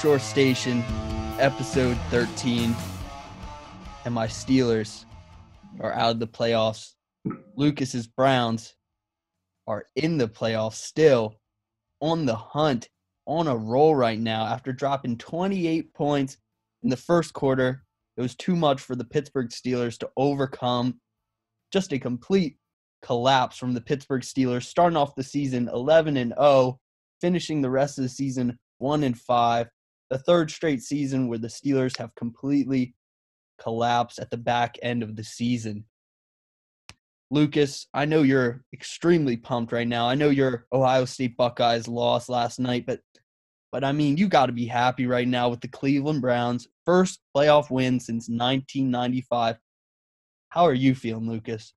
Shore Station, episode 13. And my Steelers are out of the playoffs. Lucas's Browns are in the playoffs still on the hunt, on a roll right now after dropping 28 points in the first quarter. It was too much for the Pittsburgh Steelers to overcome. Just a complete collapse from the Pittsburgh Steelers, starting off the season 11 and 0, finishing the rest of the season 1 and 5. The third straight season where the Steelers have completely collapsed at the back end of the season. Lucas, I know you're extremely pumped right now. I know your Ohio State Buckeyes lost last night, but but I mean, you got to be happy right now with the Cleveland Browns first playoff win since 1995. How are you feeling, Lucas?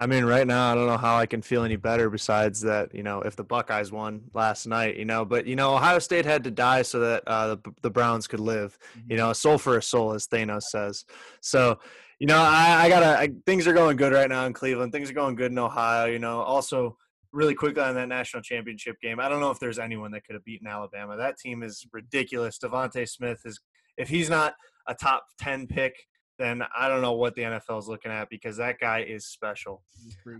I mean, right now, I don't know how I can feel any better besides that, you know, if the Buckeyes won last night, you know, but, you know, Ohio State had to die so that uh, the, the Browns could live, you know, a soul for a soul, as Thanos says. So, you know, I, I gotta, I, things are going good right now in Cleveland. Things are going good in Ohio, you know. Also, really quickly on that national championship game, I don't know if there's anyone that could have beaten Alabama. That team is ridiculous. DeVonta Smith is, if he's not a top 10 pick, then I don't know what the NFL is looking at because that guy is special.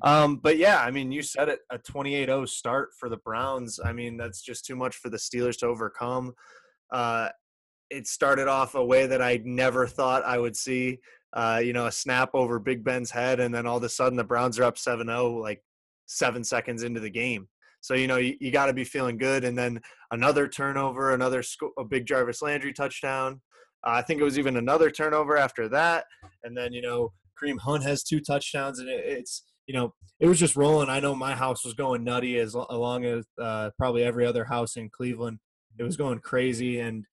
Um, but yeah, I mean, you said it a 28 0 start for the Browns. I mean, that's just too much for the Steelers to overcome. Uh, it started off a way that I never thought I would see. Uh, you know, a snap over Big Ben's head, and then all of a sudden the Browns are up 7 0, like seven seconds into the game. So, you know, you, you got to be feeling good. And then another turnover, another sc- a big Jarvis Landry touchdown. Uh, I think it was even another turnover after that, and then you know Kareem Hunt has two touchdowns, and it, it's you know it was just rolling. I know my house was going nutty as along as uh, probably every other house in Cleveland. It was going crazy, and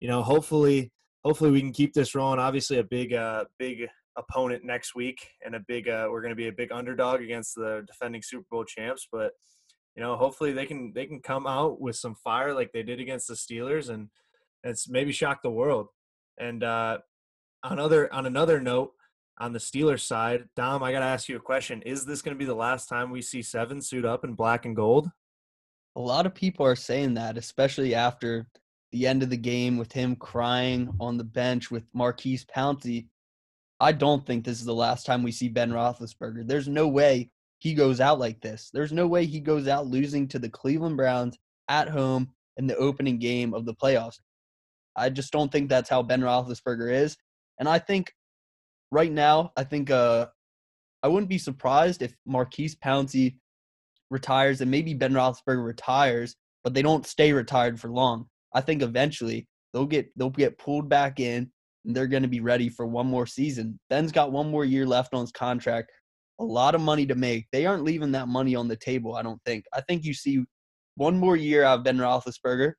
you know hopefully hopefully we can keep this rolling. Obviously, a big uh, big opponent next week, and a big uh, we're going to be a big underdog against the defending Super Bowl champs, but you know hopefully they can they can come out with some fire like they did against the Steelers and it's maybe shock the world. And uh, on other on another note, on the Steelers side, Dom, I got to ask you a question: Is this going to be the last time we see Seven suit up in black and gold? A lot of people are saying that, especially after the end of the game with him crying on the bench with Maurkice Pouncey. I don't think this is the last time we see Ben Roethlisberger. There's no way he goes out like this. There's no way he goes out losing to the Cleveland Browns at home in the opening game of the playoffs. I just don't think that's how Ben Roethlisberger is. And I think right now, I think uh, I wouldn't be surprised if Maurkice Pouncey retires and maybe Ben Roethlisberger retires, but they don't stay retired for long. I think eventually they'll get they'll get pulled back in and they're going to be ready for one more season. Ben's got one more year left on his contract. A lot of money to make. They aren't leaving that money on the table, I don't think. I think you see one more year out of Ben Roethlisberger.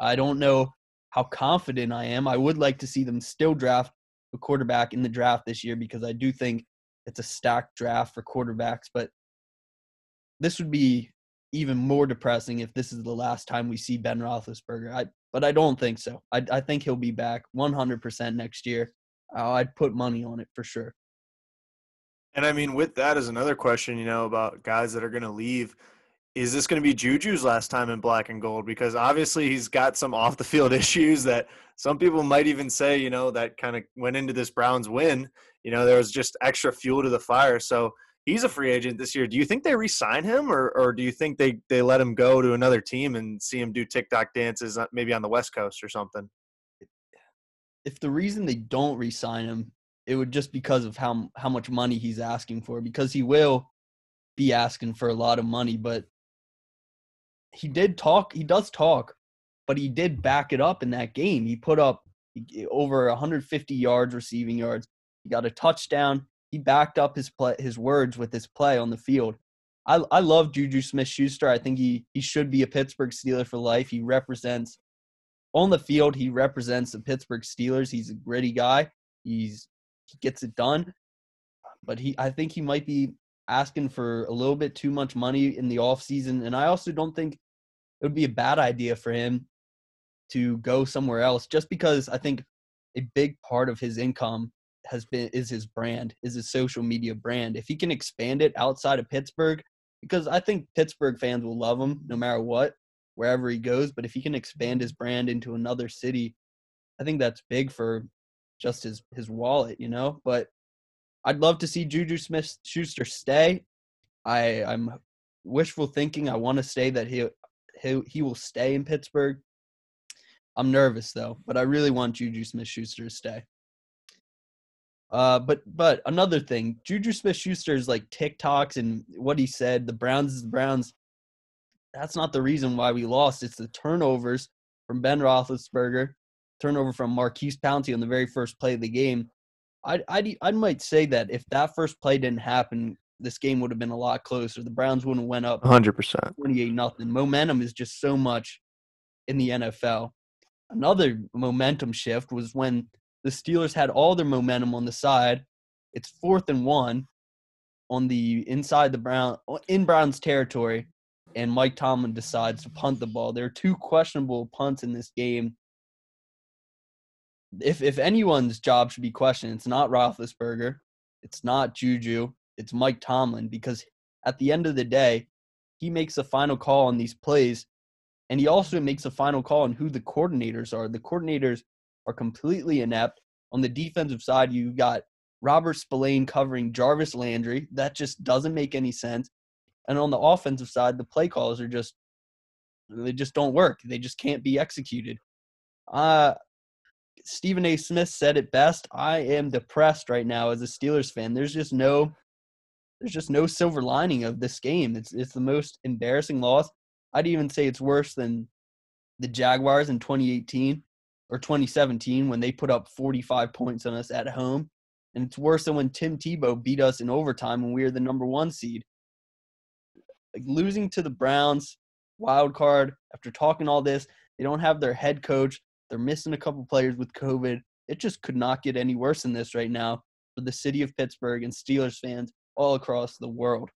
I don't know how confident I am. I would like to see them still draft a quarterback in the draft this year because I do think it's a stacked draft for quarterbacks. But this would be even more depressing if this is the last time we see Ben Roethlisberger. I, but I don't think so. I, I think he'll be back 100% next year. Uh, I'd put money on it for sure. And I mean, with that is another question, you know, about guys that are going to leave is this going to be Juju's last time in black and gold? Because obviously he's got some off the field issues that some people might even say, you know, that kind of went into this Browns win. You know, there was just extra fuel to the fire. So he's a free agent this year. Do you think they re-sign him, or or do you think they they let him go to another team and see him do TikTok dances uh, maybe on the West Coast or something? If the reason they don't re-sign him, it would just because of how how much money he's asking for, because he will be asking for a lot of money, but he did talk. He does talk, but he did back it up in that game. He put up over 150 yards receiving yards. He got a touchdown. He backed up his play, his words with his play on the field. I, I love Juju Smith Schuster. I think he, he should be a Pittsburgh Steeler for life. He represents on the field, he represents the Pittsburgh Steelers. He's a gritty guy. He's he gets it done. But he I think he might be asking for a little bit too much money in the offseason. And I also don't think it would be a bad idea for him to go somewhere else just because I think a big part of his income has been is his brand, is his social media brand. If he can expand it outside of Pittsburgh, because I think Pittsburgh fans will love him no matter what. wherever he goes. But if he can expand his brand into another city, I think that's big for just his his wallet, you know. But I'd love to see Juju Smith Schuster stay. I I'm wishful thinking. I want to say that he he he will stay in Pittsburgh. I'm nervous though, but I really want Juju Smith Schuster to stay. Uh, but but another thing, Juju Smith Schuster's like TikToks and what he said, the Browns is the Browns. That's not the reason why we lost. It's the turnovers from Ben Roethlisberger, turnover from Maurkice Pouncey on the very first play of the game. I I I might say that if that first play didn't happen, this game would have been a lot closer. The Browns wouldn't have went up 100%. 28 nothing. Momentum is just so much in the NFL. Another momentum shift was when the Steelers had all their momentum on the side. It's fourth and one on the inside the Brown in Browns territory, and Mike Tomlin decides to punt the ball. There are two questionable punts in this game. If if anyone's job should be questioned, it's not Roethlisberger, it's not Juju, it's Mike Tomlin because at the end of the day, he makes the final call on these plays, and he also makes a final call on who the coordinators are. The coordinators are completely inept. On the defensive side, you got Robert Spillane covering Jarvis Landry. That just doesn't make any sense. And on the offensive side, the play calls are just they just don't work. They just can't be executed. Uh Stephen A. Smith said it best. I am depressed right now as a Steelers fan. There's just no there's just no silver lining of this game. It's it's the most embarrassing loss. I'd even say it's worse than the Jaguars in 2018 or 2017 when they put up 45 points on us at home. And it's worse than when Tim Tebow beat us in overtime when we were the number one seed. Like losing to the Browns, wild card, after talking all this, they don't have their head coach. They're missing a couple players with COVID. It just could not get any worse than this right now for the city of Pittsburgh and Steelers fans all across the world.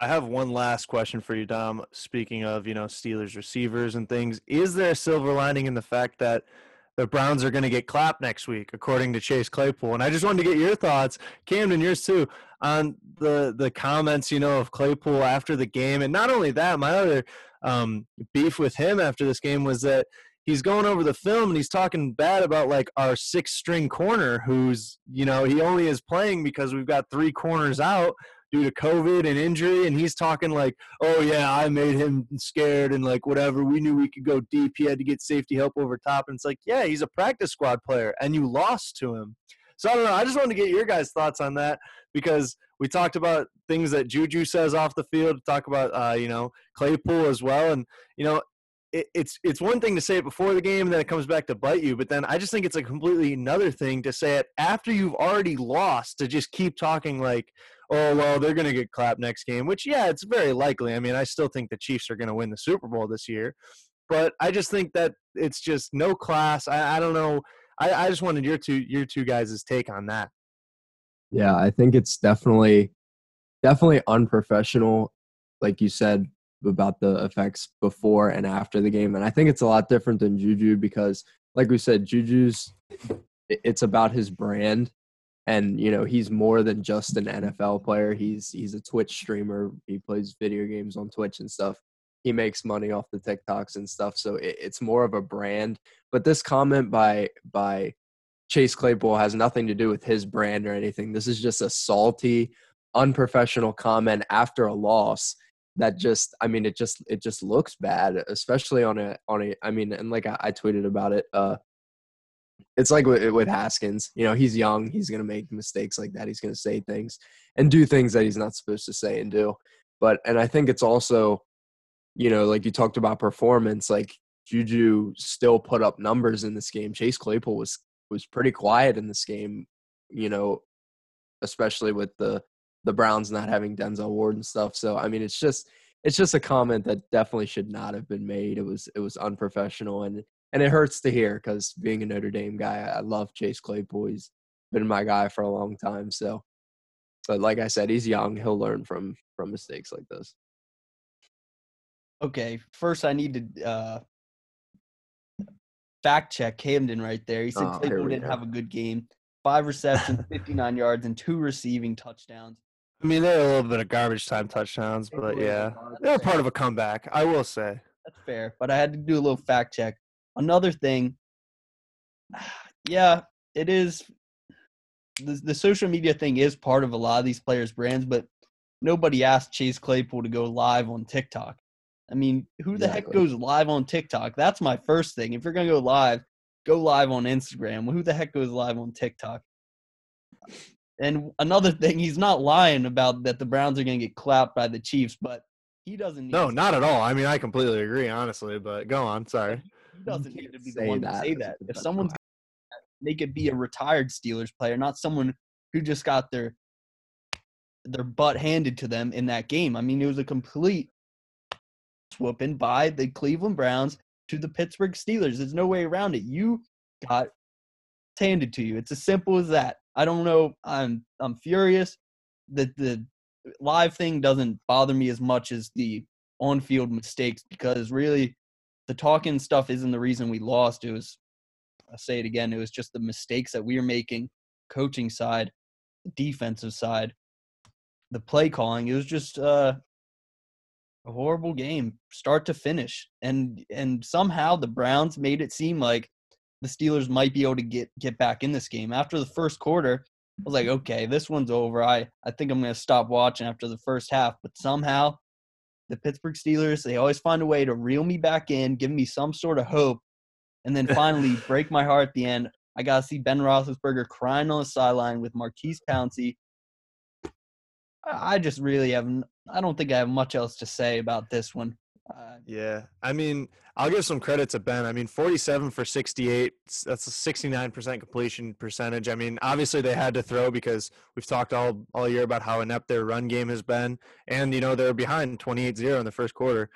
I have one last question for you, Dom. Speaking of, you know, Steelers receivers and things, is there a silver lining in the fact that the Browns are going to get clapped next week, according to Chase Claypool? And I just wanted to get your thoughts, Camden, yours too, on the the comments, you know, of Claypool after the game. And not only that, my other um, beef with him after this game was that he's going over the film and he's talking bad about like our six string corner, who's you know he only is playing because we've got three corners out due to COVID and injury, and he's talking like, "Oh yeah, I made him scared and like whatever. We knew we could go deep. He had to get safety help over top." And it's like, yeah, he's a practice squad player, and you lost to him. So I don't know. I just wanted to get your guys' thoughts on that because we talked about things that Juju says off the field. Talk about uh, you know Claypool as well, and you know it, it's it's one thing to say it before the game and then it comes back to bite you but then i just think it's a completely another thing to say it after you've already lost to just keep talking like oh well they're going to get clapped next game which yeah it's very likely. I mean i still think the chiefs are going to win the super bowl this year but i just think that it's just no class. I, I don't know. I, I just wanted your two your two guys' take on that. Yeah i think it's definitely definitely unprofessional like you said about the effects before and after the game and i think it's a lot different than juju because like we said juju's it's about his brand and you know he's more than just an NFL player. He's he's a Twitch streamer. He plays video games on Twitch and stuff. He makes money off the TikToks and stuff. So it, it's more of a brand. But this comment by by Chase Claypool has nothing to do with his brand or anything. This is just a salty, unprofessional comment after a loss that just I mean it just it just looks bad, especially on a on a I mean and like I, I tweeted about it uh it's like with, with Haskins. You know, he's young. He's to make mistakes like that. He's to say things and do things that he's not supposed to say and do. But and I think it's also, you know, like you talked about performance. Like Juju still put up numbers in this game. Chase Claypool was was pretty quiet in this game. You know, especially with the the Browns not having Denzel Ward and stuff. So I mean, it's just it's just a comment that definitely should not have been made. It was it was unprofessional and and it hurts to hear because being a Notre Dame guy, I love Chase Claypool. He's been my guy for a long time. So, but like I said, he's young. He'll learn from from mistakes like this. Okay, first I need to uh, fact check Camden right there. He said oh, Claypool didn't go. have a good game. Five receptions, 59 yards, and two receiving touchdowns. I mean, they're a little bit of garbage time touchdowns, but yeah, they're part of a comeback. I will say. That's fair, but I had to do a little fact check. Another thing, yeah, it is. The, the social media thing is part of a lot of these players' brands, but nobody asked Chase Claypool to go live on TikTok. I mean, who the heck goes live on TikTok? That's my first thing. If you're gonna go live, go live on Instagram. Who the heck goes live on TikTok? And another thing, he's not lying about that the Browns are gonna get clapped by the Chiefs, but he doesn't need No, to, not at all. I mean, I completely agree, honestly. But go on. Sorry. he doesn't need can't to be the say one to that say as a that. If professional someone's make it be a retired Steelers player, not someone who just got their their butt handed to them in that game. I mean, it was a complete whooping by the Cleveland Browns to the Pittsburgh Steelers. There's no way around it. You got handed to you. It's as simple as that. I don't know. I'm I'm furious that the live thing doesn't bother me as much as the on-field mistakes because really the talking stuff isn't the reason we lost. It was I'll say it again, it was just the mistakes that we were making, coaching side, defensive side, the play calling. It was just uh, a horrible game, start to finish. And and somehow the Browns made it seem like the Steelers might be able to get get back in this game. After the first quarter, I was like, mm-hmm. okay, this one's over. I, I think I'm gonna stop watching after the first half. But somehow the Pittsburgh Steelers, they always find a way to reel me back in, give me some sort of hope, and then finally break my heart at the end. I got to see Ben Roethlisberger crying on the sideline with Maurkice Pouncey. I I just really have, I don't think I have much else to say about this one. Uh, Yeah. I mean, I'll give some credit to Ben. I mean, 47 for 68. That's a 69% completion percentage. I mean, obviously they had to throw because we've talked all all year about how inept their run game has been. And, you know, they're behind 28-0 in the first quarter.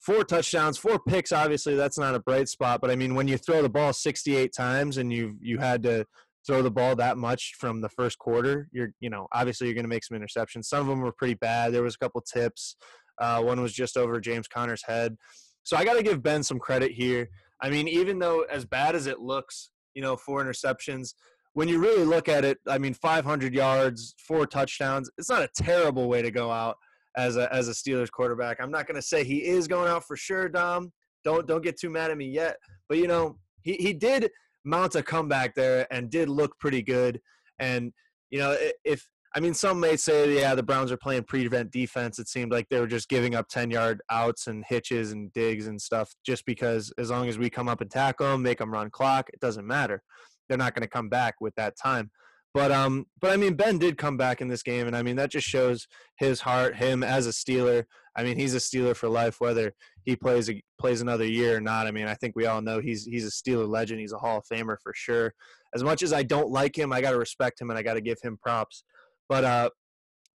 Four touchdowns, four picks. Obviously, that's not a bright spot. But I mean, when you throw the ball 68 times and you you had to throw the ball that much from the first quarter, you're you know obviously you're going to make some interceptions. Some of them were pretty bad. There was a couple tips. Uh, one was just over James Conner's head. So I got to give Ben some credit here. I mean, even though as bad as it looks, you know, four interceptions, when you really look at it, I mean, 500 yards, four touchdowns, it's not a terrible way to go out as a as a Steelers quarterback. I'm not going to say he is going out for sure, Dom. Don't don't get too mad at me yet. But you know, he he did mount a comeback there and did look pretty good. And you know, if I mean, some may say, yeah, the Browns are playing prevent defense. It seemed like they were just giving up 10 yard outs and hitches and digs and stuff just because as long as we come up and tackle them, make them run clock, it doesn't matter. They're not going to come back with that time. But um, but I mean, Ben did come back in this game, and I mean that just shows his heart, him as a Steeler. I mean, he's a Steeler for life, whether he plays a, plays another year or not. I mean, I think we all know he's he's a Steeler legend. He's a Hall of Famer for sure. As much as I don't like him, I got to respect him and I got to give him props. But uh,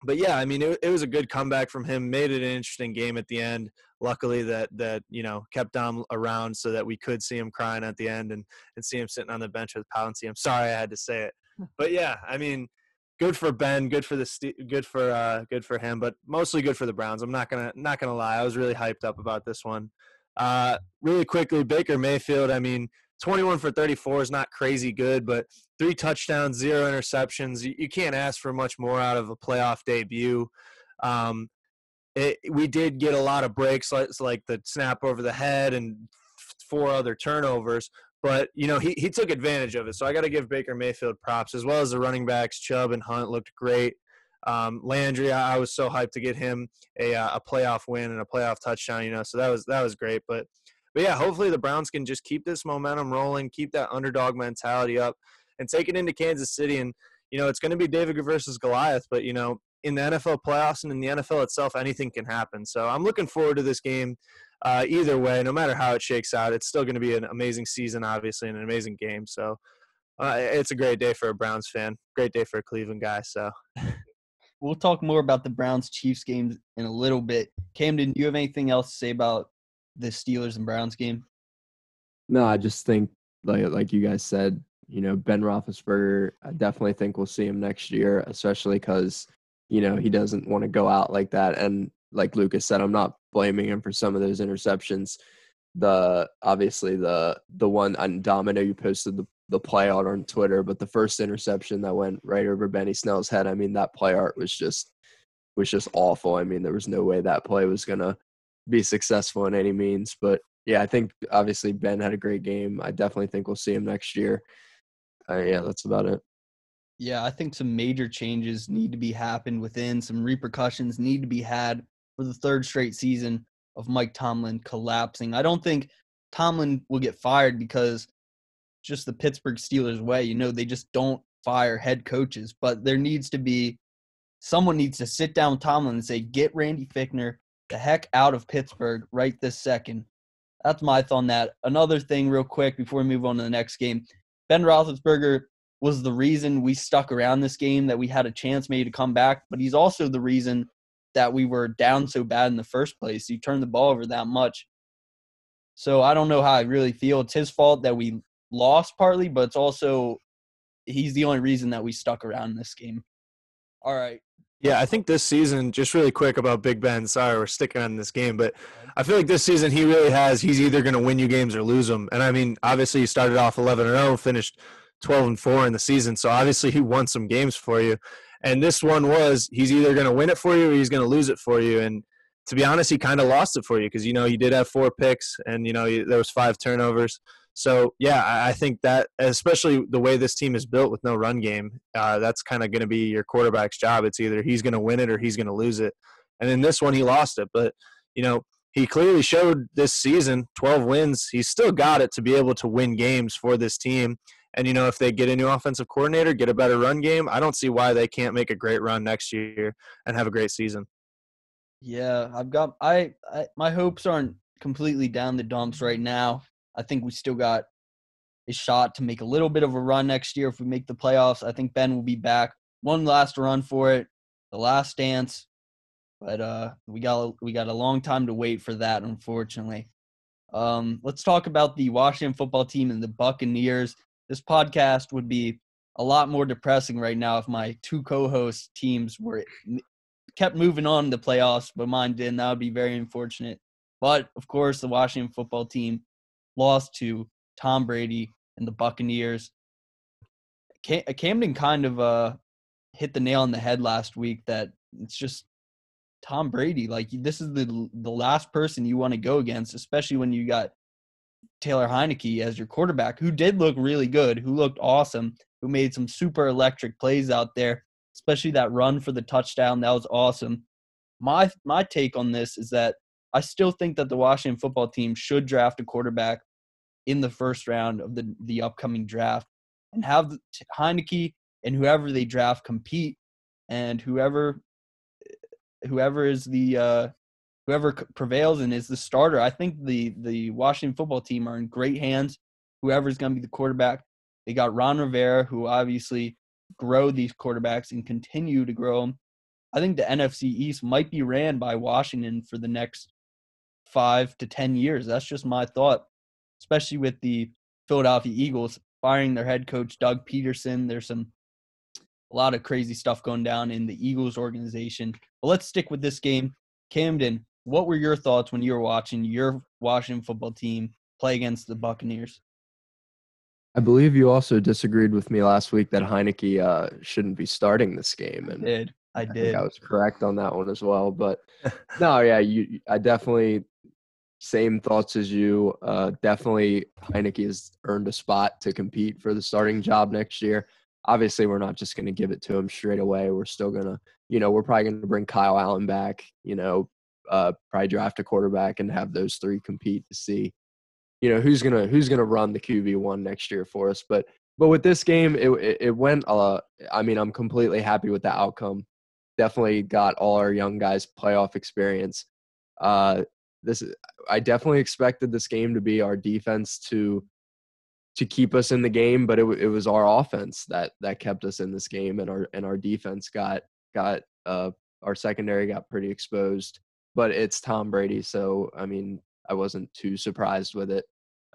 but yeah, I mean, it, it was a good comeback from him. Made it an interesting game at the end. Luckily, that that you know kept Dom around so that we could see him crying at the end and and see him sitting on the bench with Pouncey. I'm sorry I had to say it, but yeah, I mean, good for Ben, good for the good for uh, good for him, but mostly good for the Browns. I'm not gonna not gonna lie, I was really hyped up about this one. Uh, really quickly, Baker Mayfield. I mean, 21 for 34 is not crazy good, but three touchdowns, zero interceptions. You, can't ask for much more out of a playoff debut. Um, it, we did get a lot of breaks, like, like the snap over the head and four other turnovers. But you know he, he took advantage of it, so I got to give Baker Mayfield props as well as the running backs. Chubb and Hunt looked great. Um, Landry, I, I was so hyped to get him a uh, a playoff win and a playoff touchdown. You know, so that was that was great. But but yeah, hopefully the Browns can just keep this momentum rolling, keep that underdog mentality up, and take it into Kansas City. And you know, it's going to be David versus Goliath, but you know, in the NFL playoffs and in the NFL itself, anything can happen. So I'm looking forward to this game. Uh, either way, no matter how it shakes out, it's still going to be an amazing season, obviously, and an amazing game. So uh, it's a great day for a Browns fan, great day for a Cleveland guy. So we'll talk more about the Browns Chiefs games in a little bit. Camden, do you have anything else to say about the Steelers and Browns game? No, I just think like like you guys said, you know, Ben Roethlisberger. I definitely think we'll see him next year, especially because you know he doesn't want to go out like that. And like Lucas said, I'm not blaming him for some of those interceptions. The obviously the the one and Dom, I know you posted the the play art on Twitter, but the first interception that went right over Benny Snell's head. I mean, that play art was just was just awful. I mean, there was no way that play was gonna be successful in any means. But yeah, I think obviously Ben had a great game. I definitely think we'll see him next year. Uh, yeah, that's about it. Yeah, I think some major changes need to be happened within. Some repercussions need to be had for the third straight season of Mike Tomlin collapsing. I don't think Tomlin will get fired because just the Pittsburgh Steelers way. You know, they just don't fire head coaches, but there needs to be someone needs to sit down Tomlin and say, get Randy Fichtner the heck out of Pittsburgh right this second. That's my thought on that. Another thing, real quick, before we move on to the next game, Ben Roethlisberger was the reason we stuck around this game, that we had a chance maybe to come back, but he's also the reason that we were down so bad in the first place. He turned the ball over that much. So I don't know how I really feel. It's his fault that we lost partly, but it's also he's the only reason that we stuck around in this game. All right. Yeah, I think this season, just really quick about Big Ben. Sorry, we're sticking on this game, but I feel like this season he really has. He's either going to win you games or lose them. And I mean, obviously, he started off 11 and 0, finished 12 and 4 in the season. So obviously, he won some games for you. And this one was he's either going to win it for you or he's going to lose it for you. And to be honest, he kind of lost it for you because you know he did have four picks and you know there was five turnovers. So yeah, I think that especially the way this team is built with no run game, uh, that's kind of going to be your quarterback's job. It's either he's going to win it or he's going to lose it. And in this one, he lost it. But you know, he clearly showed this season 12 wins. He's still got it to be able to win games for this team. And you know, if they get a new offensive coordinator, get a better run game, I don't see why they can't make a great run next year and have a great season. Yeah, I've got I, I my hopes aren't completely down the dumps right now. I think we still got a shot to make a little bit of a run next year if we make the playoffs. I think Ben will be back. One last run for it, the last dance. But uh, we got we got a long time to wait for that, unfortunately. Um, let's talk about the Washington football team and the Buccaneers. This podcast would be a lot more depressing right now if my two co-host teams were kept moving on the playoffs, but mine didn't. That would be very unfortunate. But of course, the Washington football team lost to Tom Brady and the Buccaneers. Cam- Camden kind of uh, hit the nail on the head last week that it's just Tom Brady. Like this is the the last person you want to go against, especially when you got Taylor Heinicke as your quarterback, who did look really good, who looked awesome, who made some super electric plays out there, especially that run for the touchdown. That was awesome. My my take on this is that I still think that the Washington football team should draft a quarterback in the first round of the, the upcoming draft and have Heinicke and whoever they draft compete and whoever whoever is the uh, whoever prevails and is the starter. I think the the Washington football team are in great hands. Whoever is going to be the quarterback, they got Ron Rivera, who obviously grow these quarterbacks and continue to grow them. I think the NFC East might be ran by Washington for the next five to 10 years. That's just my thought, especially with the Philadelphia Eagles firing their head coach, Doug Pederson. There's some a lot of crazy stuff going down in the Eagles organization. But let's stick with this game. Camden, what were your thoughts when you were watching your Washington football team play against the Buccaneers? I believe you also disagreed with me last week that Heinicke uh, shouldn't be starting this game, and I did. I did. I, I was correct on that one as well. But no, yeah, you. I definitely same thoughts as you. Uh, definitely, Heinicke has earned a spot to compete for the starting job next year. Obviously, we're not just going to give it to him straight away. We're still going to, you know, we're probably going to bring Kyle Allen back. You know, uh, probably draft a quarterback and have those three compete to see, you know, who's gonna who's gonna run the QB one next year for us. But but with this game, it it, it went. Uh, I mean, I'm completely happy with the outcome. Definitely got all our young guys playoff experience. Uh, this I definitely expected this game to be our defense to to keep us in the game, but it, it was our offense that that kept us in this game, and our and our defense got got uh, our secondary got pretty exposed. But it's Tom Brady, so I mean I wasn't too surprised with it.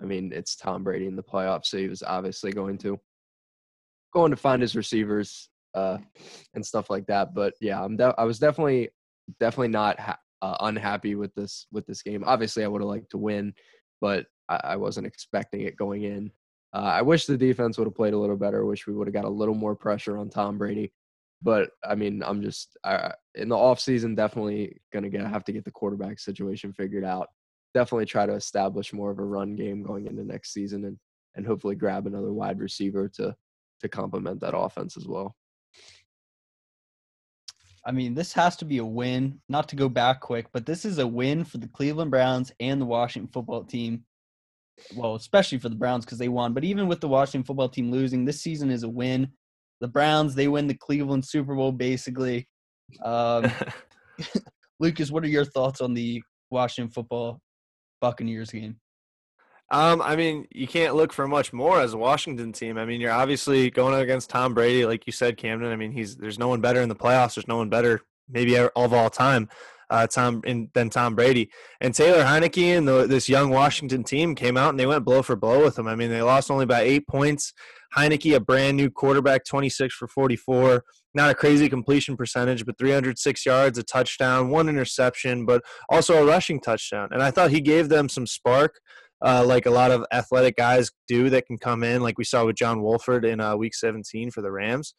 I mean it's Tom Brady in the playoffs, so he was obviously going to going to find his receivers uh, and stuff like that. But yeah, I'm de- I was definitely definitely not ha- uh, unhappy with this with this game. Obviously, I would have liked to win, but I, I wasn't expecting it going in. Uh, I wish the defense would have played a little better. Wish we would have got a little more pressure on Tom Brady. but I mean, I'm just I, in the off season, definitely gonna have to get the quarterback situation figured out. Definitely try to establish more of a run game going into next season, and and hopefully grab another wide receiver to to complement that offense as well. I mean, this has to be a win. Not to go back quick, but this is a win for the Cleveland Browns and the Washington football team. Well, especially for the Browns because they won, but even with the Washington football team losing, this season is a win. The Browns, they win the Cleveland Super Bowl basically. Um, Lucas, what are your thoughts on the Washington football Buccaneers game? Um, I mean, you can't look for much more as a Washington team. I mean, you're obviously going against Tom Brady, like you said, Camden. I mean, he's there's no one better in the playoffs. There's no one better, maybe of all time, uh, Tom in, than Tom Brady. And Taylor Heinicke and the, this young Washington team came out and they went blow for blow with him. I mean, they lost only by eight points. Heinicke, a brand new quarterback, 26 for 44. Not a crazy completion percentage, but 306 yards, a touchdown, one interception, but also a rushing touchdown. And I thought he gave them some spark uh, like a lot of athletic guys do that can come in, like we saw with John Wolford in uh, Week 17 for the Rams.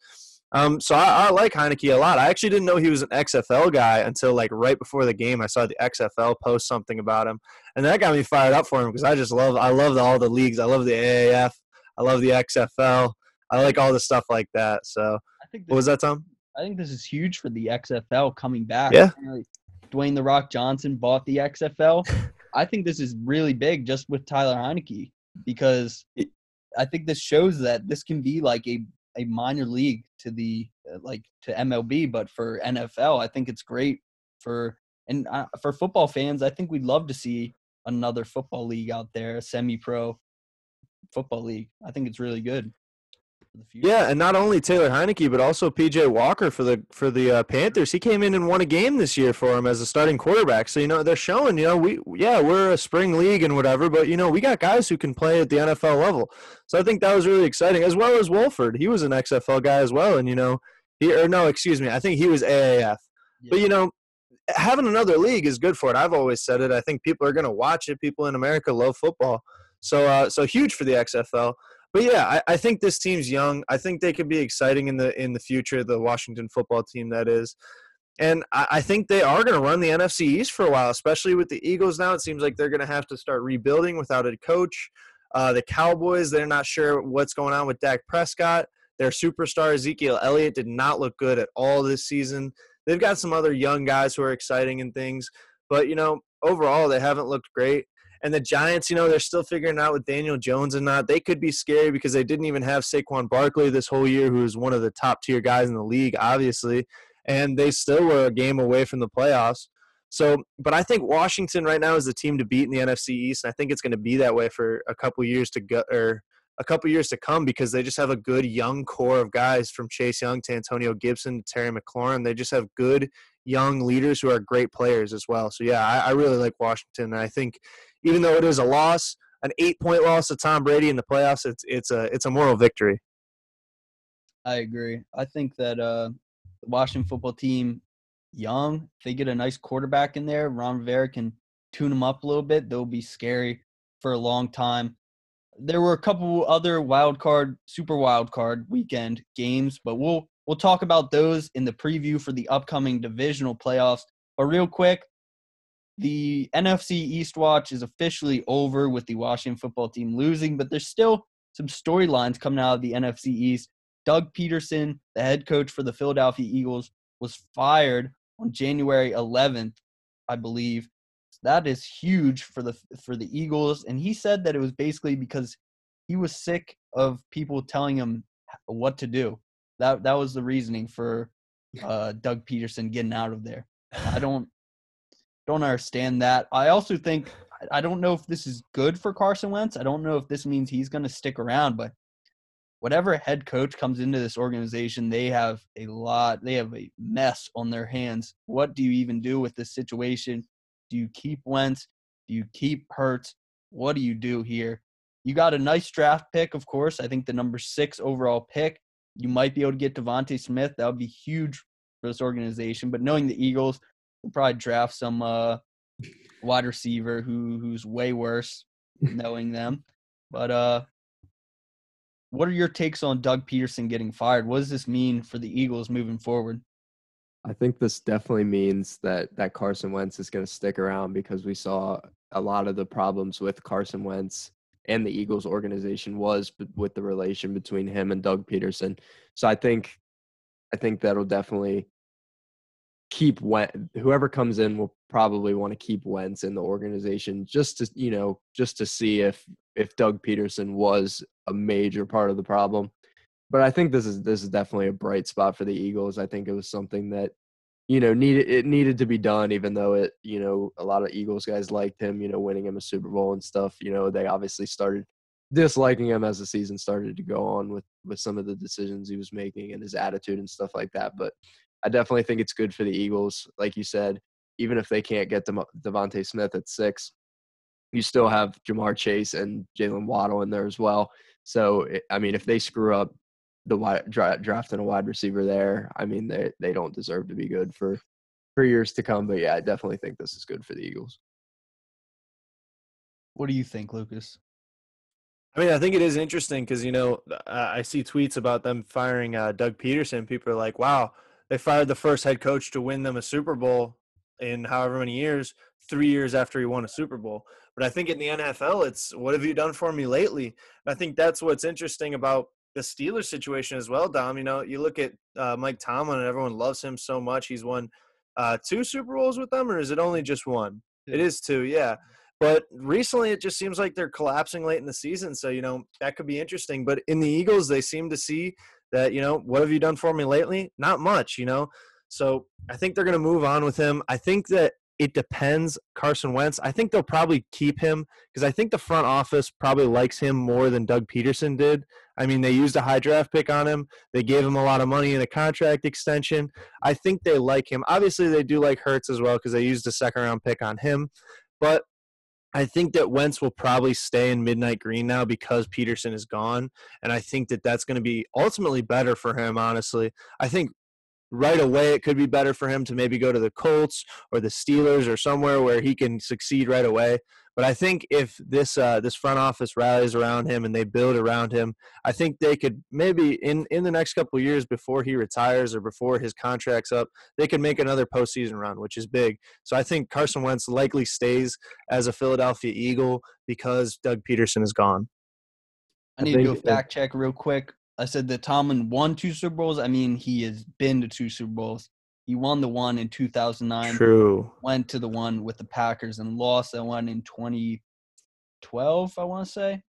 Um, so I, I, like Heinicke a lot. I actually didn't know he was an XFL guy until like right before the game. I saw the XFL post something about him, and that got me fired up for him because I just love I love all the leagues. I love the AAF. I love the XFL. I like all the stuff like that. So I think this, what was that, Tom? I think this is huge for the XFL coming back. Yeah. Dwayne the Rock Johnson bought the XFL. I think this is really big just with Tyler Heinicke because I think this shows that this can be like a, a minor league to the uh, like to MLB, but for NFL, I think it's great for and uh, for football fans. I think we'd love to see another football league out there, a semi-pro football league. I think it's really good for the future. Yeah, and not only Taylor Heinicke, but also PJ Walker for the for the uh, Panthers. He came in and won a game this year for him as a starting quarterback. So you know they're showing, you know, we yeah we're a spring league and whatever, but you know we got guys who can play at the NFL level. So I think that was really exciting, as well as Wolford. He was an XFL guy as well, and you know he or no, excuse me, I think he was AAF. Yeah. But you know having another league is good for it. I've always said it. I think people are going to watch it. People in America love football. So, uh, so huge for the XFL but yeah, I, I, think this team's young. I think they could be exciting in the in the future. The Washington football team, that is, and I, I think they are going to run the NFC East for a while, especially with the Eagles. Now it seems like they're going to have to start rebuilding without a coach. Uh, the Cowboys, they're not sure what's going on with Dak Prescott. Their superstar Ezekiel Elliott did not look good at all this season. They've got some other young guys who are exciting and things, but you know overall they haven't looked great. And the Giants, you know, they're still figuring out with Daniel Jones and not. They could be scary because they didn't even have Saquon Barkley this whole year, who is one of the top tier guys in the league, obviously. And they still were a game away from the playoffs. So, but I think Washington right now is the team to beat in the NFC East. And I think it's going to be that way for a couple years to go, or a couple years to come because they just have a good young core of guys from Chase Young to Antonio Gibson to Terry McLaurin. They just have good young leaders who are great players as well. So yeah, I, I really like Washington. And I think even though it is a loss, an eight point loss to Tom Brady in the playoffs, it's it's a it's a moral victory. I agree. I think that uh, the Washington football team, young, if they get a nice quarterback in there, Ron Rivera can tune them up a little bit. They'll be scary for a long time. There were a couple other wild card, super wild card weekend games, but we'll we'll talk about those in the preview for the upcoming divisional playoffs. But real quick, the NFC East watch is officially over with the Washington football team losing, but there's still some storylines coming out of the NFC East. Doug Pederson, the head coach for the Philadelphia Eagles, was fired on January 11th, I believe. That is huge for the for the Eagles, and he said that it was basically because he was sick of people telling him what to do. That that was the reasoning for uh, Doug Pederson getting out of there. I don't don't understand that. I also think I don't know if this is good for Carson Wentz. I don't know if this means he's going to stick around, but whatever head coach comes into this organization, they have a lot, they have a mess on their hands. What do you even do with this situation? Do you keep Wentz? Do you keep Hurts? What do you do here? You got a nice draft pick, of course. I think the number six overall pick. You might be able to get DeVonta Smith. That would be huge for this organization. But knowing the Eagles, We'll probably draft some uh, wide receiver who who's way worse, knowing them. But uh, what are your takes on Doug Pederson getting fired? What does this mean for the Eagles moving forward? I think this definitely means that that Carson Wentz is going to stick around because we saw a lot of the problems with Carson Wentz and the Eagles organization was with the relation between him and Doug Pederson. So I think I think that'll definitely keep Wentz. Whoever comes in will probably want to keep Wentz in the organization just to you know just to see if if Doug Pederson was a major part of the problem. But I think this is this is definitely a bright spot for the Eagles. I think it was something that you know needed it needed to be done even though it you know a lot of Eagles guys liked him, you know, winning him a Super Bowl and stuff. You know, they obviously started disliking him as the season started to go on with with some of the decisions he was making and his attitude and stuff like that. But I definitely think it's good for the Eagles. Like you said, even if they can't get De- DeVonta Smith at six, you still have Ja'Marr Chase and Jaylen Waddle in there as well. So, I mean, if they screw up the wide, dra- drafting a wide receiver there, I mean, they they don't deserve to be good for for years to come. But yeah, I definitely think this is good for the Eagles. What do you think, Lucas? I mean, I think it is interesting because you know I see tweets about them firing uh, Doug Pederson. People are like, "Wow, they fired the first head coach to win them a Super Bowl in however many years, three years after he won a Super Bowl. But I think in the NFL, it's what have you done for me lately? And I think that's what's interesting about the Steelers situation as well, Dom. You know, you look at uh, Mike Tomlin and everyone loves him so much. He's won uh, two Super Bowls with them, or is it only just one? It is two, yeah. But recently, it just seems like they're collapsing late in the season. So, you know, that could be interesting. But in the Eagles, they seem to see that, you know, what have you done for me lately? Not much, you know. So I think they're going to move on with him. I think that it depends. Carson Wentz, I think they'll probably keep him because I think the front office probably likes him more than Doug Pederson did. I mean, they used a high draft pick on him. They gave him a lot of money in a contract extension. I think they like him. Obviously, they do like Hurts as well because they used a second round pick on him. But I think that Wentz will probably stay in midnight green now because Pederson is gone. And I think that that's going to be ultimately better for him, honestly. I think right away it could be better for him to maybe go to the Colts or the Steelers or somewhere where he can succeed right away. But I think if this uh, this front office rallies around him and they build around him, I think they could maybe in in the next couple years before he retires or before his contract's up, they could make another postseason run, which is big. So I think Carson Wentz likely stays as a Philadelphia Eagle because Doug Pederson is gone. I need I to do a fact check real quick. I said that Tomlin won two Super Bowls. I mean, he has been to two Super Bowls. He won the one in 2009. True. Went to the one with the Packers and lost that one in 2012, I want to say.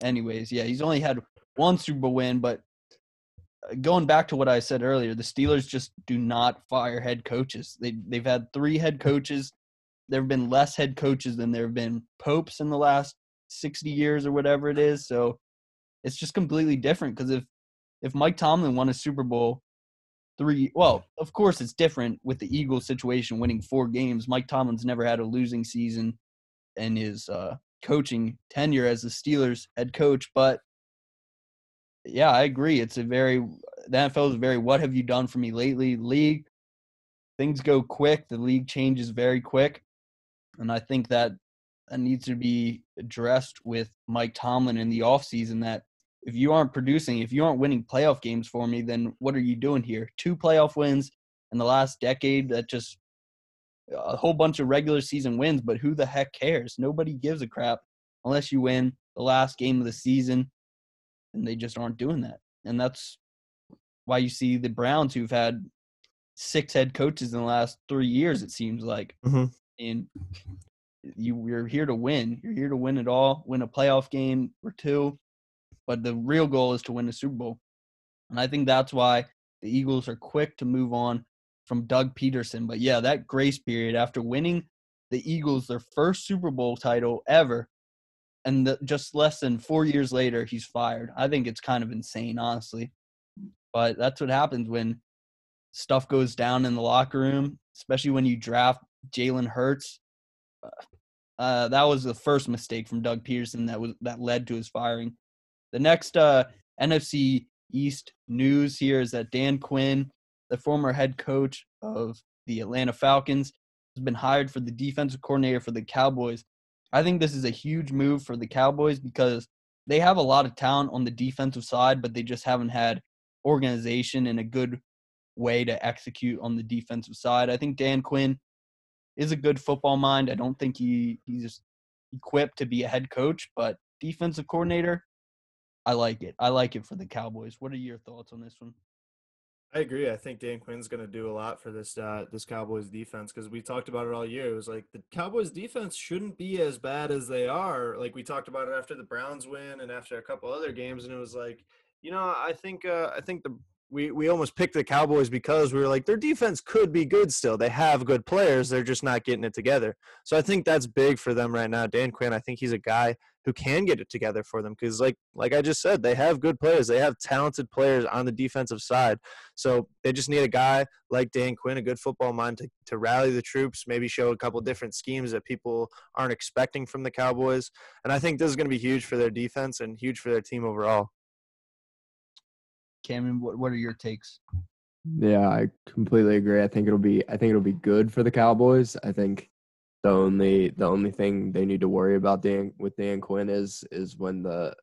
Anyways, yeah, he's only had one Super Bowl win, but uh, going back to what I said earlier, the Steelers just do not fire head coaches. They they've had three head coaches. There have been less head coaches than there have been popes in the last 60 years or whatever it is. So it's just completely different because if if Mike Tomlin won a Super Bowl three well, of course it's different with the Eagles situation winning four games. Mike Tomlin's never had a losing season in his uh, coaching tenure as the Steelers head coach, but yeah, I agree. It's a very the NFL is very what have you done for me lately league. Things go quick, the league changes very quick. And I think that that needs to be addressed with Mike Tomlin in the offseason that if you aren't producing, if you aren't winning playoff games for me, then what are you doing here? Two playoff wins in the last decade that just a whole bunch of regular season wins, but who the heck cares? Nobody gives a crap unless you win the last game of the season, and they just aren't doing that. And that's why you see the Browns, who've had six head coaches in the last three years, it seems like. Mm-hmm. And you, you're here to win. You're here to win it all, win a playoff game or two, but the real goal is to win the Super Bowl. And I think that's why the Eagles are quick to move on from Doug Pederson. But yeah, that grace period after winning the Eagles their first Super Bowl title ever, and the, just less than four years later, he's fired. I think it's kind of insane, honestly. But that's what happens when stuff goes down in the locker room, especially when you draft Jalen Hurts. Uh, that was the first mistake from Doug Pederson that was that led to his firing. The next uh, NFC East news here is that Dan Quinn, the former head coach of the Atlanta Falcons, has been hired for the defensive coordinator for the Cowboys. I think this is a huge move for the Cowboys because they have a lot of talent on the defensive side, but they just haven't had organization and a good way to execute on the defensive side. I think Dan Quinn is a good football mind. I don't think he he's equipped to be a head coach, but defensive coordinator, I like it. I like it for the Cowboys. What are your thoughts on this one? I agree. I think Dan Quinn's going to do a lot for this uh, this Cowboys defense because we talked about it all year. It was like the Cowboys defense shouldn't be as bad as they are. Like we talked about it after the Browns win and after a couple other games, and it was like, you know, I think uh, I think the we we almost picked the Cowboys because we were like their defense could be good still. They have good players, they're just not getting it together. So I think that's big for them right now. Dan Quinn, I think he's a guy who can get it together for them because like like I just said, they have good players. They have talented players on the defensive side. So they just need a guy like Dan Quinn, a good football mind to to rally the troops, maybe show a couple different schemes that people aren't expecting from the Cowboys. And I think this is going to be huge for their defense and huge for their team overall. Cameron, what what are your takes? Yeah, I completely agree. I think it'll be I think it'll be good for the Cowboys. I think the only the only thing they need to worry about Dan with Dan Quinn is is when the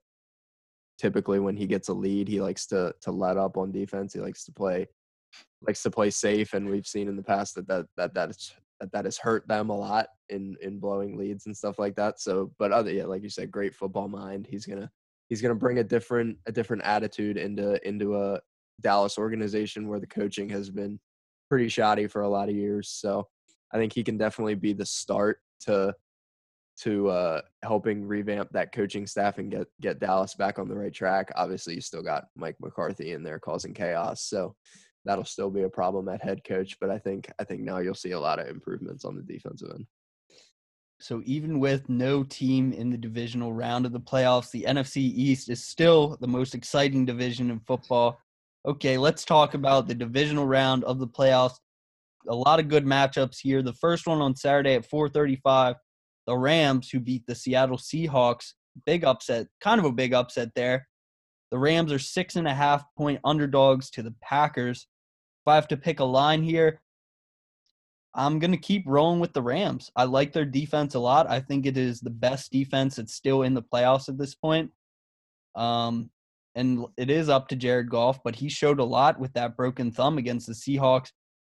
typically when he gets a lead, he likes to to let up on defense. He likes to play likes to play safe, and we've seen in the past that that that that's that that has hurt them a lot in in blowing leads and stuff like that. So, but other yeah, like you said, great football mind. He's gonna he's going to bring a different a different attitude into into a Dallas organization where the coaching has been pretty shoddy for a lot of years. So I think he can definitely be the start to to uh, helping revamp that coaching staff and get get Dallas back on the right track. Obviously, you still got Mike McCarthy in there causing chaos, so that'll still be a problem at head coach. But I think I think now you'll see a lot of improvements on the defensive end. So even with no team in the divisional round of the playoffs, the NFC East is still the most exciting division in football. Okay, let's talk about the divisional round of the playoffs. A lot of good matchups here. The first one on Saturday at 4:35, the Rams who beat the Seattle Seahawks. Big upset, kind of a big upset there. The Rams are six and a half point underdogs to the Packers. If I have to pick a line here, I'm going to keep rolling with the Rams. I like their defense a lot. I think it is the best defense that's still in the playoffs at this point. Um, and it is up to Jared Goff, but he showed a lot with that broken thumb against the Seahawks.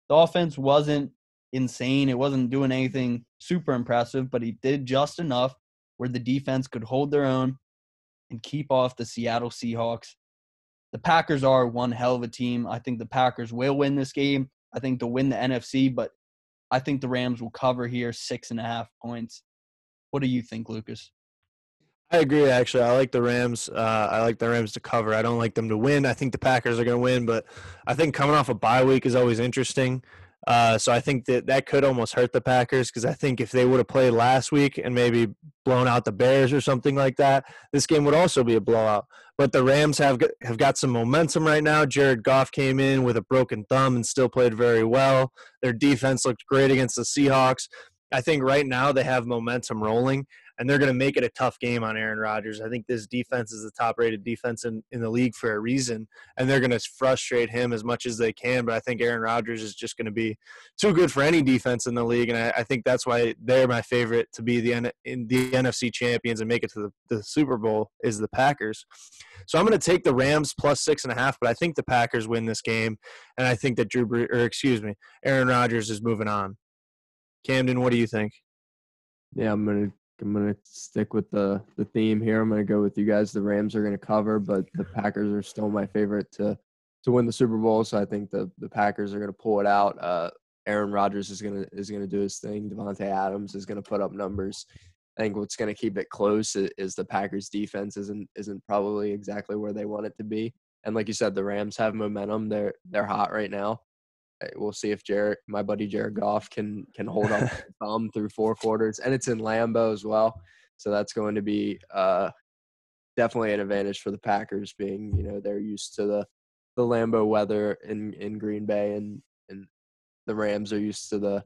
The offense wasn't insane. It wasn't doing anything super impressive, but he did just enough where the defense could hold their own and keep off the Seattle Seahawks. The Packers are one hell of a team. I think the Packers will win this game. I think they'll win the NFC, but I think the Rams will cover here six and a half points. What do you think, Lucas? I agree. Actually, I like the Rams. Uh, I like the Rams to cover. I don't like them to win. I think the Packers are going to win, but I think coming off a bye week is always interesting. Uh, so I think that that could almost hurt the Packers because I think if they would have played last week and maybe blown out the Bears or something like that, this game would also be a blowout. But the Rams have have got some momentum right now. Jared Goff came in with a broken thumb and still played very well. Their defense looked great against the Seahawks. I think right now they have momentum rolling, and they're going to make it a tough game on Aaron Rodgers. I think this defense is the top rated defense in, in the league for a reason, and they're going to frustrate him as much as they can. But I think Aaron Rodgers is just going to be too good for any defense in the league, and I, I think that's why they're my favorite to be the, in the NFC champions and make it to the, the Super Bowl is the Packers. So I'm going to take the Rams plus six and a half, but I think the Packers win this game, and I think that Drew, or excuse me, Aaron Rodgers is moving on. Camden, what do you think? Yeah, I'm gonna I'm gonna stick with the the theme here. I'm gonna go with you guys. The Rams are gonna cover, but the Packers are still my favorite to to win the Super Bowl. So I think the the Packers are gonna pull it out. Uh, Aaron Rodgers is gonna is gonna do his thing. Davante Adams is gonna put up numbers. I think what's gonna keep it close is the Packers defense isn't isn't probably exactly where they want it to be. And like you said, the Rams have momentum. They're they're hot right now. We'll see if Jared, my buddy Jared Goff, can can hold up thumb through four quarters, and it's in Lambeau as well. So that's going to be uh, definitely an advantage for the Packers, being you know they're used to the the Lambeau weather in in Green Bay, and and the Rams are used to the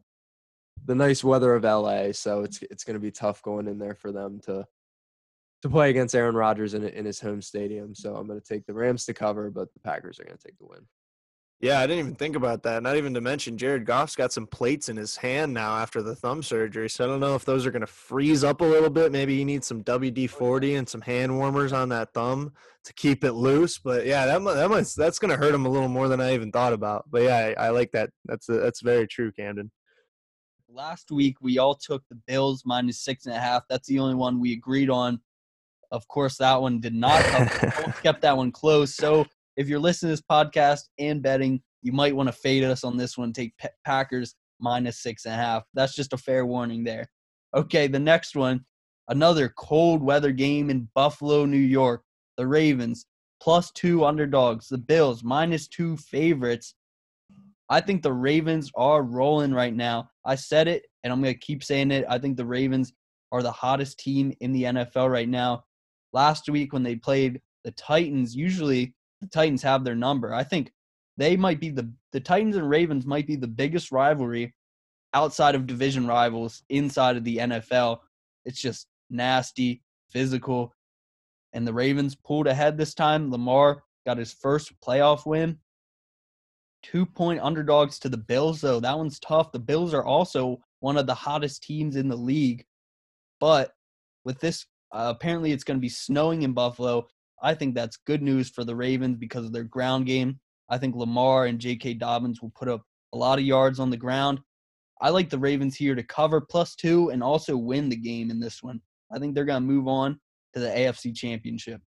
the nice weather of LA. So it's it's going to be tough going in there for them to to play against Aaron Rodgers in in his home stadium. So I'm going to take the Rams to cover, but the Packers are going to take the win. Yeah, I didn't even think about that. Not even to mention Jared Goff's got some plates in his hand now after the thumb surgery. So I don't know if those are going to freeze up a little bit. Maybe he needs some WD forty and some hand warmers on that thumb to keep it loose. But yeah, that that must that's going to hurt him a little more than I even thought about. But yeah, I, I like that. That's a, that's very true, Camden. Last week we all took the Bills minus six and a half. That's the only one we agreed on. Of course, that one did not. kept that one close. So if you're listening to this podcast and betting, you might want to fade us on this one. Take Packers minus six and a half. That's just a fair warning there. Okay, the next one, another cold weather game in Buffalo, New York. The Ravens plus two underdogs. The Bills minus two favorites. I think the Ravens are rolling right now. I said it, and I'm going to keep saying it. I think the Ravens are the hottest team in the NFL right now. Last week, when they played the Titans, usually the Titans have their number. I think they might be the the Titans and Ravens might be the biggest rivalry outside of division rivals inside of the NFL. It's just nasty, physical, and the Ravens pulled ahead this time. Lamar got his first playoff win. Two point underdogs to the Bills, though. That one's tough. The Bills are also one of the hottest teams in the league. But with this, uh, apparently it's going to be snowing in Buffalo. I think that's good news for the Ravens because of their ground game. I think Lamar and J.K. Dobbins will put up a lot of yards on the ground. I like the Ravens here to cover plus two and also win the game in this one. I think they're going to move on to the AFC Championship.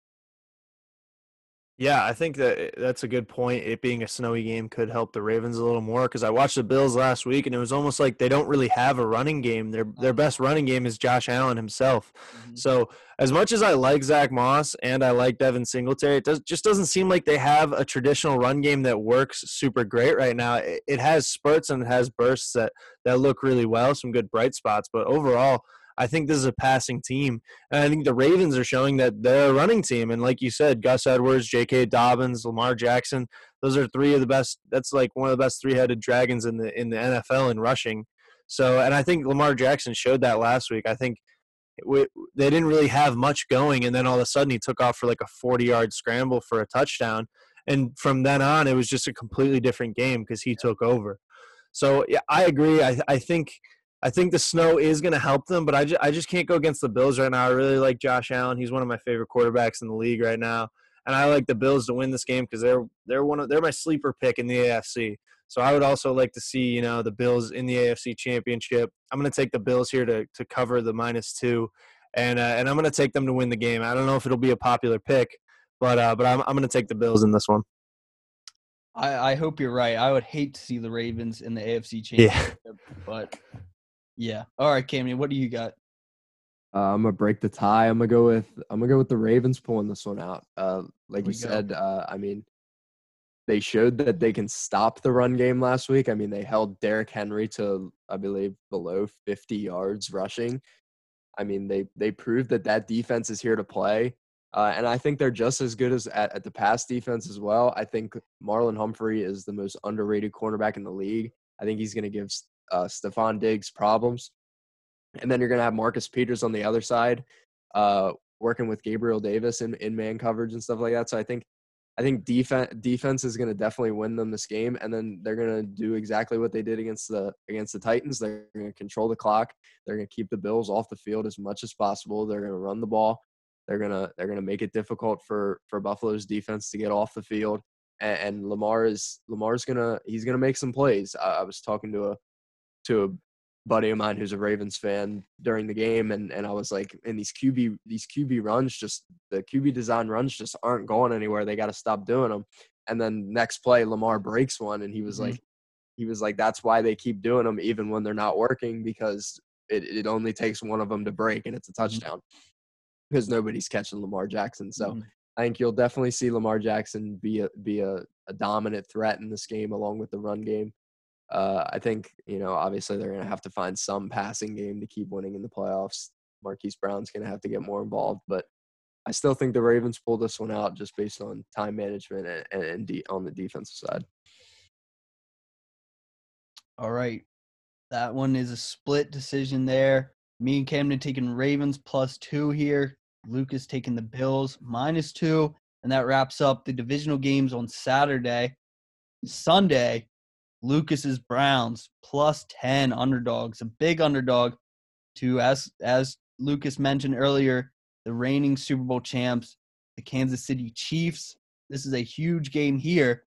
Yeah, I think that eh, that's a good point. It being a snowy game could help the Ravens a little more because I watched the Bills last week and it was almost like they don't really have a running game. Their their best running game is Josh Allen himself. Mm-hmm. So as much as I like Zach Moss and I like Devin Singletary, it does, just doesn't seem like they have a traditional run game that works super great right now. It, it has spurts and it has bursts that that look really well, some good bright spots, but overall I think this is a passing team. And I think the Ravens are showing that they're a running team. And like you said, Gus Edwards, J.K. Dobbins, Lamar Jackson, those are three of the best. That's like one of the best three-headed dragons in the in the NFL in rushing. So, and I think Lamar Jackson showed that last week. I think we, they didn't really have much going, and then all of a sudden he took off for like a 40-yard scramble for a touchdown. And from then on, it was just a completely different game because he took over. So yeah, I agree. I, I think I think the snow is going to help them, but I just, I just can't go against the Bills right now. I really like Josh Allen. He's one of my favorite quarterbacks in the league right now, and I like the Bills to win this game because they're they're one of they're my sleeper pick in the AFC. So I would also like to see you know the Bills in the AFC Championship. I'm going to take the Bills here to to cover the minus two, and uh, and I'm going to take them to win the game. I don't know if it'll be a popular pick, but uh, but I'm I'm going to take the Bills in this one. I, I hope you're right. I would hate to see the Ravens in the AFC Championship, yeah. but yeah. All right, Cammy, what do you got? Uh, I'm gonna break the tie. I'm gonna go with I'm gonna go with the Ravens pulling this one out. Uh, like you said, uh, I mean, they showed that they can stop the run game last week. I mean, they held Derrick Henry to I believe below 50 yards rushing. I mean, they they proved that that defense is here to play. Uh, and I think they're just as good as at, at the pass defense as well. I think Marlon Humphrey is the most underrated cornerback in the league. I think he's going to give uh, Stefon Diggs problems. And then you're going to have Marcus Peters on the other side, uh, working with Gabriel Davis in, in man coverage and stuff like that. So I think I think defense defense is going to definitely win them this game, and then they're going to do exactly what they did against the against the Titans. They're going to control the clock. They're going to keep the Bills off the field as much as possible. They're going to run the ball. They're gonna they're gonna make it difficult for for Buffalo's defense to get off the field. And, and Lamar is Lamar's gonna he's gonna make some plays. I, I was talking to a to a buddy of mine who's a Ravens fan during the game, and and I was like, in these QB these QB runs, just the QB design runs just aren't going anywhere. They got to stop doing them. And then next play, Lamar breaks one, and he was mm-hmm. like, he was like, that's why they keep doing them even when they're not working because it, it only takes one of them to break, and it's a mm-hmm. touchdown mm-hmm. because nobody's catching Lamar Jackson. So. Mm-hmm. I think you'll definitely see Lamar Jackson be a be a, a dominant threat in this game along with the run game. Uh, I think you know obviously they're going to have to find some passing game to keep winning in the playoffs. Marquise Brown's going to have to get more involved, but I still think the Ravens pull this one out just based on time management and, and de- on the defensive side. All right, that one is a split decision there. Me and Camden taking Ravens plus two here. Lucas taking the Bills minus two, and that wraps up the divisional games on Saturday. Sunday, Lucas's Browns plus 10 underdogs, a big underdog to as as Lucas mentioned earlier, the reigning Super Bowl champs, the Kansas City Chiefs. This is a huge game here,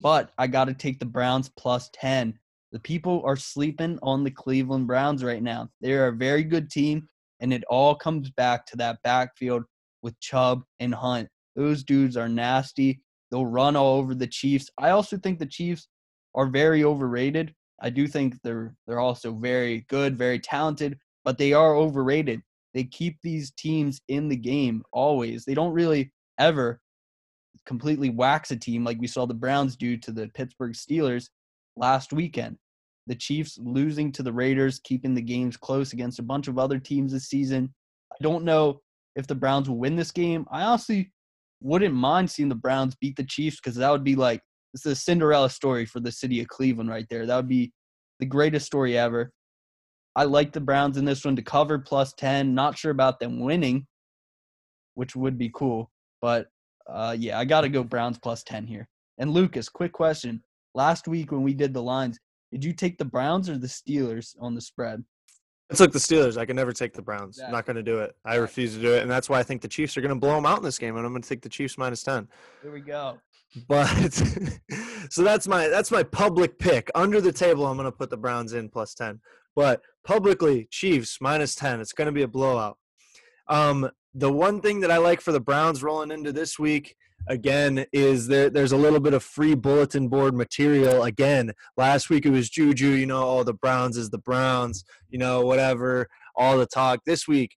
but I got to take the Browns plus 10. The people are sleeping on the Cleveland Browns right now. They're a very good team, and it all comes back to that backfield with Chubb and Hunt. Those dudes are nasty. They'll run all over the Chiefs. I also think the Chiefs are very overrated. I do think they're they're also very good, very talented, but they are overrated. They keep these teams in the game always. They don't really ever completely wax a team like we saw the Browns do to the Pittsburgh Steelers last weekend. The Chiefs losing to the Raiders, keeping the games close against a bunch of other teams this season. I don't know if the Browns will win this game. I honestly wouldn't mind seeing the Browns beat the Chiefs because that would be like is a Cinderella story for the city of Cleveland right there. That would be the greatest story ever. I like the Browns in this one to cover plus 10. Not sure about them winning, which would be cool. But uh, yeah, I got to go Browns plus 10 here. And Lucas, quick question. Last week when we did the lines, did you take the Browns or the Steelers on the spread? I took the Steelers. I can never take the Browns. I'm not going to do it. I refuse to do it, and that's why I think the Chiefs are going to blow them out in this game, and I'm going to take the Chiefs minus ten. Here we go. But so that's my that's my public pick. Under the table, I'm going to put the Browns in plus ten. But publicly, Chiefs minus ten. It's going to be a blowout. Um, the one thing that I like for the Browns rolling into this week again is there there's a little bit of free bulletin board material. Again last week it was juju you know all oh, the browns is the browns you know whatever all the talk. This week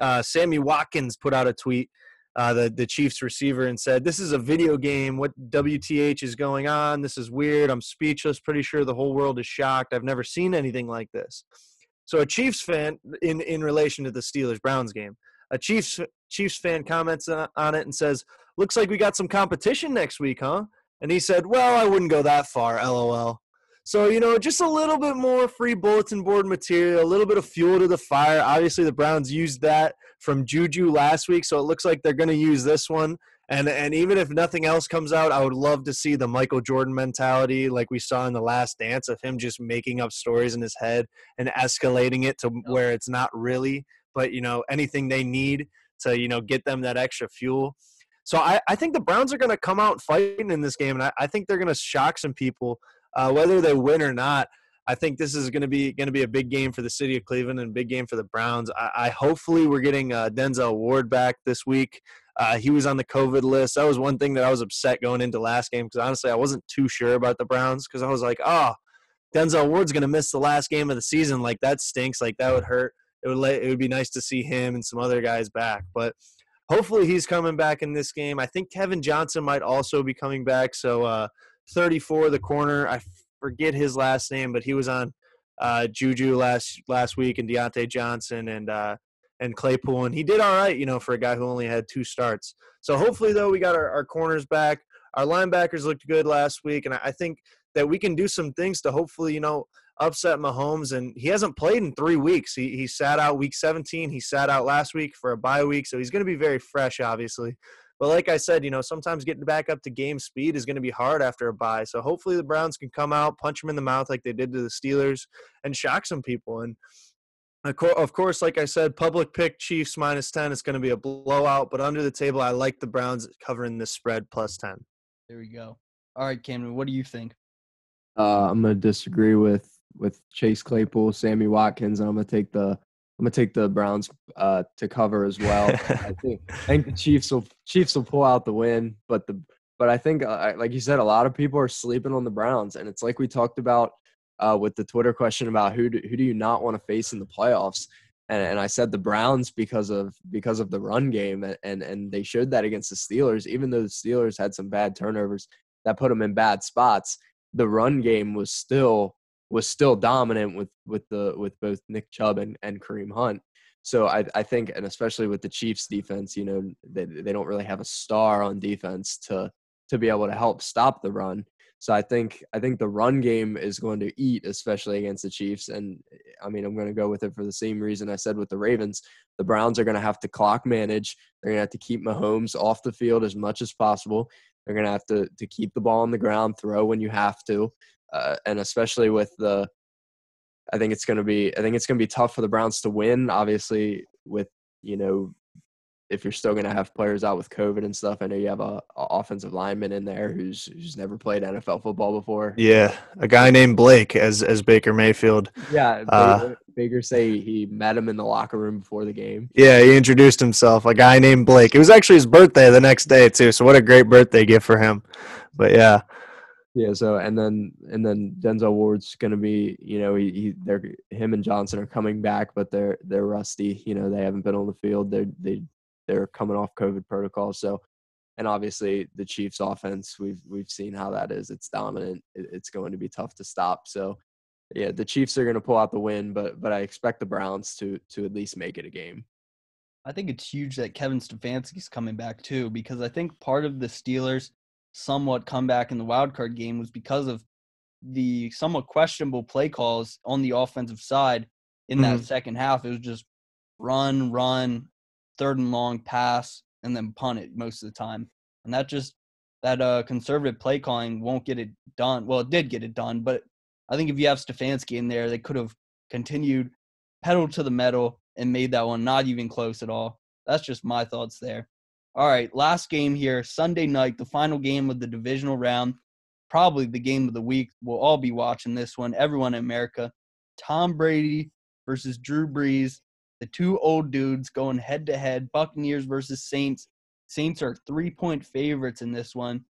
uh, sammy watkins put out a tweet uh, the, the chiefs receiver and said this is a video game. What wth is going on? This is weird. I'm speechless. Pretty sure the whole world is shocked. I've never seen anything like this. So a chiefs fan in in relation to the steelers browns game a chiefs chiefs fan comments on it and says looks like we got some competition next week, huh? And he said, well, I wouldn't go that far, lol. So, you know, just a little bit more free bulletin board material, a little bit of fuel to the fire. Obviously, the Browns used that from Juju last week, so it looks like they're going to use this one. And, and even if nothing else comes out, I would love to see the Michael Jordan mentality like we saw in the last dance of him just making up stories in his head and escalating it to where it's not really, but, you know, anything they need to, you know, get them that extra fuel. So I, I think the Browns are going to come out fighting in this game, and I, I think they're going to shock some people, uh, whether they win or not. I think this is going to be going to be a big game for the city of Cleveland and a big game for the Browns. I, I hopefully we're getting uh, Denzel Ward back this week. Uh, he was on the COVID list. That was one thing that I was upset going into last game because honestly I wasn't too sure about the Browns because I was like, oh, Denzel Ward's going to miss the last game of the season. Like that stinks. Like that would hurt. It would it would be nice to see him and some other guys back, but hopefully he's coming back in this game. I think Kevin Johnson might also be coming back. So uh, 34, the corner. I forget his last name, but he was on uh, Juju last last week, and Diontae Johnson and uh, and Claypool, and he did all right, you know, for a guy who only had two starts. So hopefully, though, we got our, our corners back. Our linebackers looked good last week, and I think that we can do some things to hopefully, you know, upset Mahomes, and he hasn't played in three weeks. He he sat out week 17. He sat out last week for a bye week, so he's going to be very fresh, obviously. But like I said, you know, sometimes getting back up to game speed is going to be hard after a bye. So hopefully the Browns can come out, punch him in the mouth like they did to the Steelers, and shock some people. And of course, like I said, public pick Chiefs minus 10. It's going to be a blowout, but under the table, I like the Browns covering this spread plus 10. There we go. All right, Cameron, what do you think? Uh, I'm going to disagree with with Chase Claypool, Sammy Watkins, and I'm gonna take the I'm gonna take the Browns uh, to cover as well. I think I think the Chiefs will Chiefs will pull out the win, but the but I think uh, like you said, a lot of people are sleeping on the Browns, and it's like we talked about uh, with the Twitter question about who do, who do you not want to face in the playoffs. And, and I said the Browns because of because of the run game, and, and and they showed that against the Steelers. Even though the Steelers had some bad turnovers that put them in bad spots, the run game was still was still dominant with with the with both Nick Chubb and, and Kareem Hunt. So I, I think, and especially with the Chiefs defense, you know, they, they don't really have a star on defense to to be able to help stop the run. So I think I think the run game is going to eat, especially against the Chiefs. And I mean, I'm going to go with it for the same reason I said with the Ravens. The Browns are going to have to clock manage. They're going to have to keep Mahomes off the field as much as possible. They're going to have to to keep the ball on the ground, throw when you have to, uh, and especially with the. I think it's going to be. I think it's going to be tough for the Browns to win. Obviously, with you know if you're still going to have players out with COVID and stuff. I know you have a, a, offensive lineman in there who's who's never played NFL football before. Yeah, a guy named Blake as as Baker Mayfield. Yeah, uh, Baker, Baker say he met him in the locker room before the game. Yeah, he introduced himself. A guy named Blake. It was actually his birthday the next day too. So what a great birthday gift for him. But yeah. Yeah, so and then and then Denzel Ward's gonna be, you know, he, he they're him and Johnson are coming back, but they're they're rusty. You know, they haven't been on the field. They they they're coming off COVID protocol. So, and obviously the Chiefs' offense, we've we've seen how that is. It's dominant. it's going to be tough to stop. So, yeah, the Chiefs are going to pull out the win, but but I expect the Browns to to at least make it a game. I think it's huge that Kevin Stefanski's coming back too, because I think part of the Steelers' somewhat comeback in the wild card game was because of the somewhat questionable play calls on the offensive side in mm-hmm. that second half. It was just run, run, third and long pass and then punt it most of the time. And that just that uh conservative play calling won't get it done. Well, it did get it done, but I think if you have Stefanski in there, they could have continued pedal to the metal and made that one not even close at all. That's just my thoughts there. All right, last game here, Sunday night, the final game of the divisional round, probably the game of the week. We'll all be watching this one, everyone in America. Tom Brady versus Drew Brees the two old dudes going head to head, Buccaneers versus Saints. Saints are three point favorites in this one.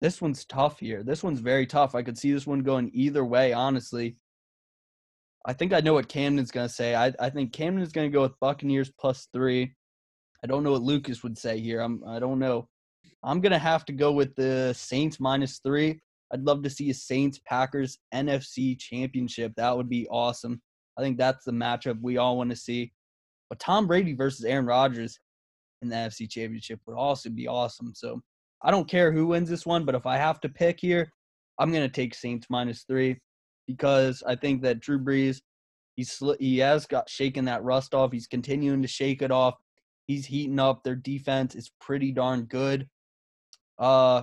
This one's tough here. This one's very tough. I could see this one going either way, honestly. I think I know what Camden's going to say. I, I think Camden's going to go with Buccaneers plus three. I don't know what Lucas would say here. I'm, I don't know. I'm going to have to go with the Saints minus three. I'd love to see a Saints Packers NFC championship. That would be awesome. I think that's the matchup we all want to see. But Tom Brady versus Aaron Rodgers in the NFC Championship would also be awesome. So I don't care who wins this one, but if I have to pick here, I'm going to take Saints minus three because I think that Drew Brees, he's he has got shaken that rust off. He's continuing to shake it off. He's heating up. Their defense is pretty darn good. Uh,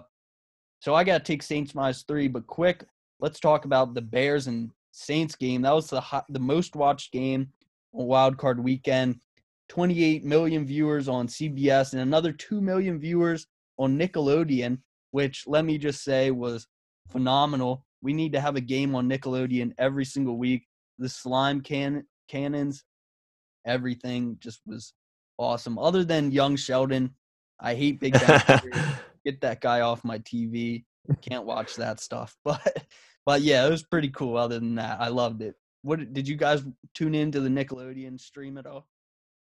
so I got to take Saints minus three. But quick, let's talk about the Bears and Saints game. That was the hot, the most watched game on Wild Card Weekend. 28 million viewers on CBS and another 2 million viewers on Nickelodeon, which let me just say was phenomenal. We need to have a game on Nickelodeon every single week. The slime can cannons, everything just was awesome. Other than young Sheldon, I hate Big Bang Get that guy off my TV. Can't watch that stuff. But but yeah, it was pretty cool. Other than that, I loved it. What did you guys tune into the Nickelodeon stream at all?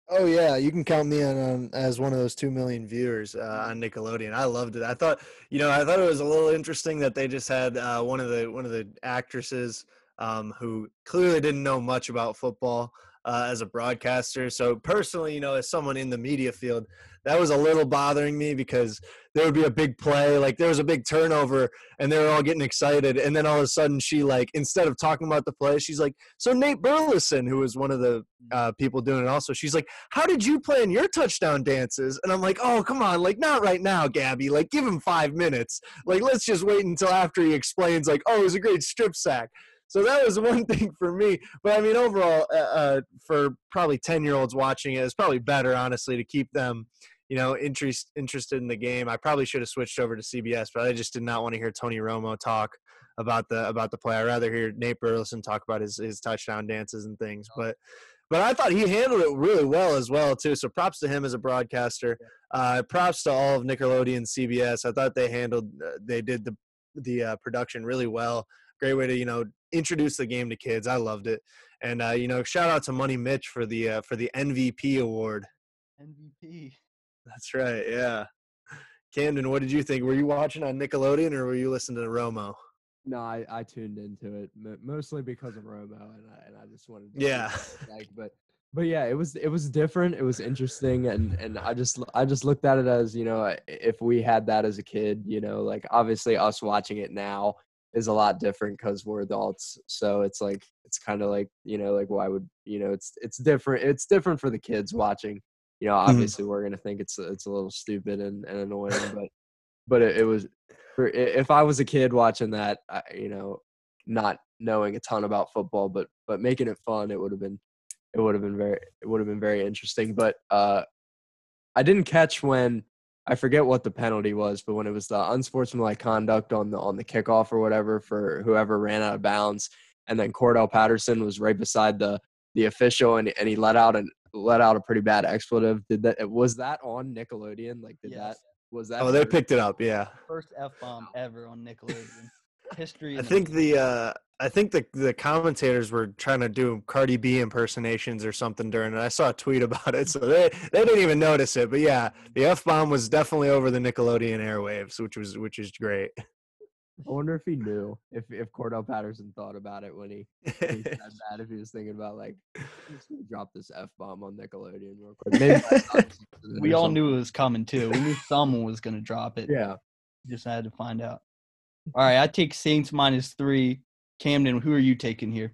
Oh yeah, you can count me on, as one of those two million viewers uh, on Nickelodeon. I loved it. I thought, you know, I thought it was a little interesting that they just had uh, one of the one of the actresses um, who clearly didn't know much about football uh, as a broadcaster. So personally, you know, as someone in the media field, that was a little bothering me because there would be a big play, like there was a big turnover, and they were all getting excited, and then all of a sudden she like instead of talking about the play, she's like, "So Nate Burleson, who was one of the uh, people doing it, also, she's like, "How did you plan your touchdown dances?" And I'm like, "Oh, come on, like not right now, Gabby. Like give him five minutes. Like let's just wait until after he explains, like, oh, it was a great strip sack." So that was one thing for me. But I mean, overall, uh, uh, for probably 10 year olds watching it, it's probably better, honestly, to keep them, you know, interest, interested in the game. I probably should have switched over to CBS, but I just did not want to hear Tony Romo talk about the about the play. I'd rather hear Nate Burleson talk about his, his touchdown dances and things. But but I thought he handled it really well as well too. So props to him as a broadcaster. Uh, props to all of Nickelodeon, CBS. I thought they handled uh, they did the the uh, production really well. Great way to you know introduce the game to kids. I loved it, and uh, you know, shout out to Money Mitch for the uh, for the MVP award. MVP. That's right. Yeah. Camden, what did you think? Were you watching on Nickelodeon or were you listening to Romo? No, I, I tuned into it mostly because of Romo, and I, and I just wanted to yeah, like, but but yeah, it was it was different. It was interesting, and and I just I just looked at it as you know if we had that as a kid, you know, like obviously us watching it now, is a lot different because we're adults. So it's like it's kind of like you know like why would you know it's it's different. It's different for the kids watching. You know, mm-hmm. obviously mm-hmm. we're gonna think it's it's a little stupid and, and annoying, but but it, it was for if I was a kid watching that, I, you know, not knowing a ton about football, but but making it fun, it would have been it would have been very it would have been very interesting. But uh, I didn't catch when I forget what the penalty was, but when it was the unsportsmanlike conduct on the on the kickoff or whatever for whoever ran out of bounds, and then Cordarrelle Patterson was right beside the the official, and and he let out and let out a pretty bad expletive. Did that was that on Nickelodeon? Like did Yes. that was that? Oh, they picked it up. Yeah. First F bomb ever on Nickelodeon. History. I think the uh, I think the the commentators were trying to do Cardi B impersonations or something during it. I saw a tweet about it, so they they didn't even notice it. But yeah, the f bomb was definitely over the Nickelodeon airwaves, which was which is great. I wonder if he knew if if Cordarrelle Patterson thought about it when he, when he said that. If he was thinking about like, I'm just gonna drop this f bomb on Nickelodeon real quick. Maybe that's not something we all something. knew it was coming too. We knew someone was going to drop it. Yeah. Just had to find out. All right, I take Saints minus three. Camden, who are you taking here?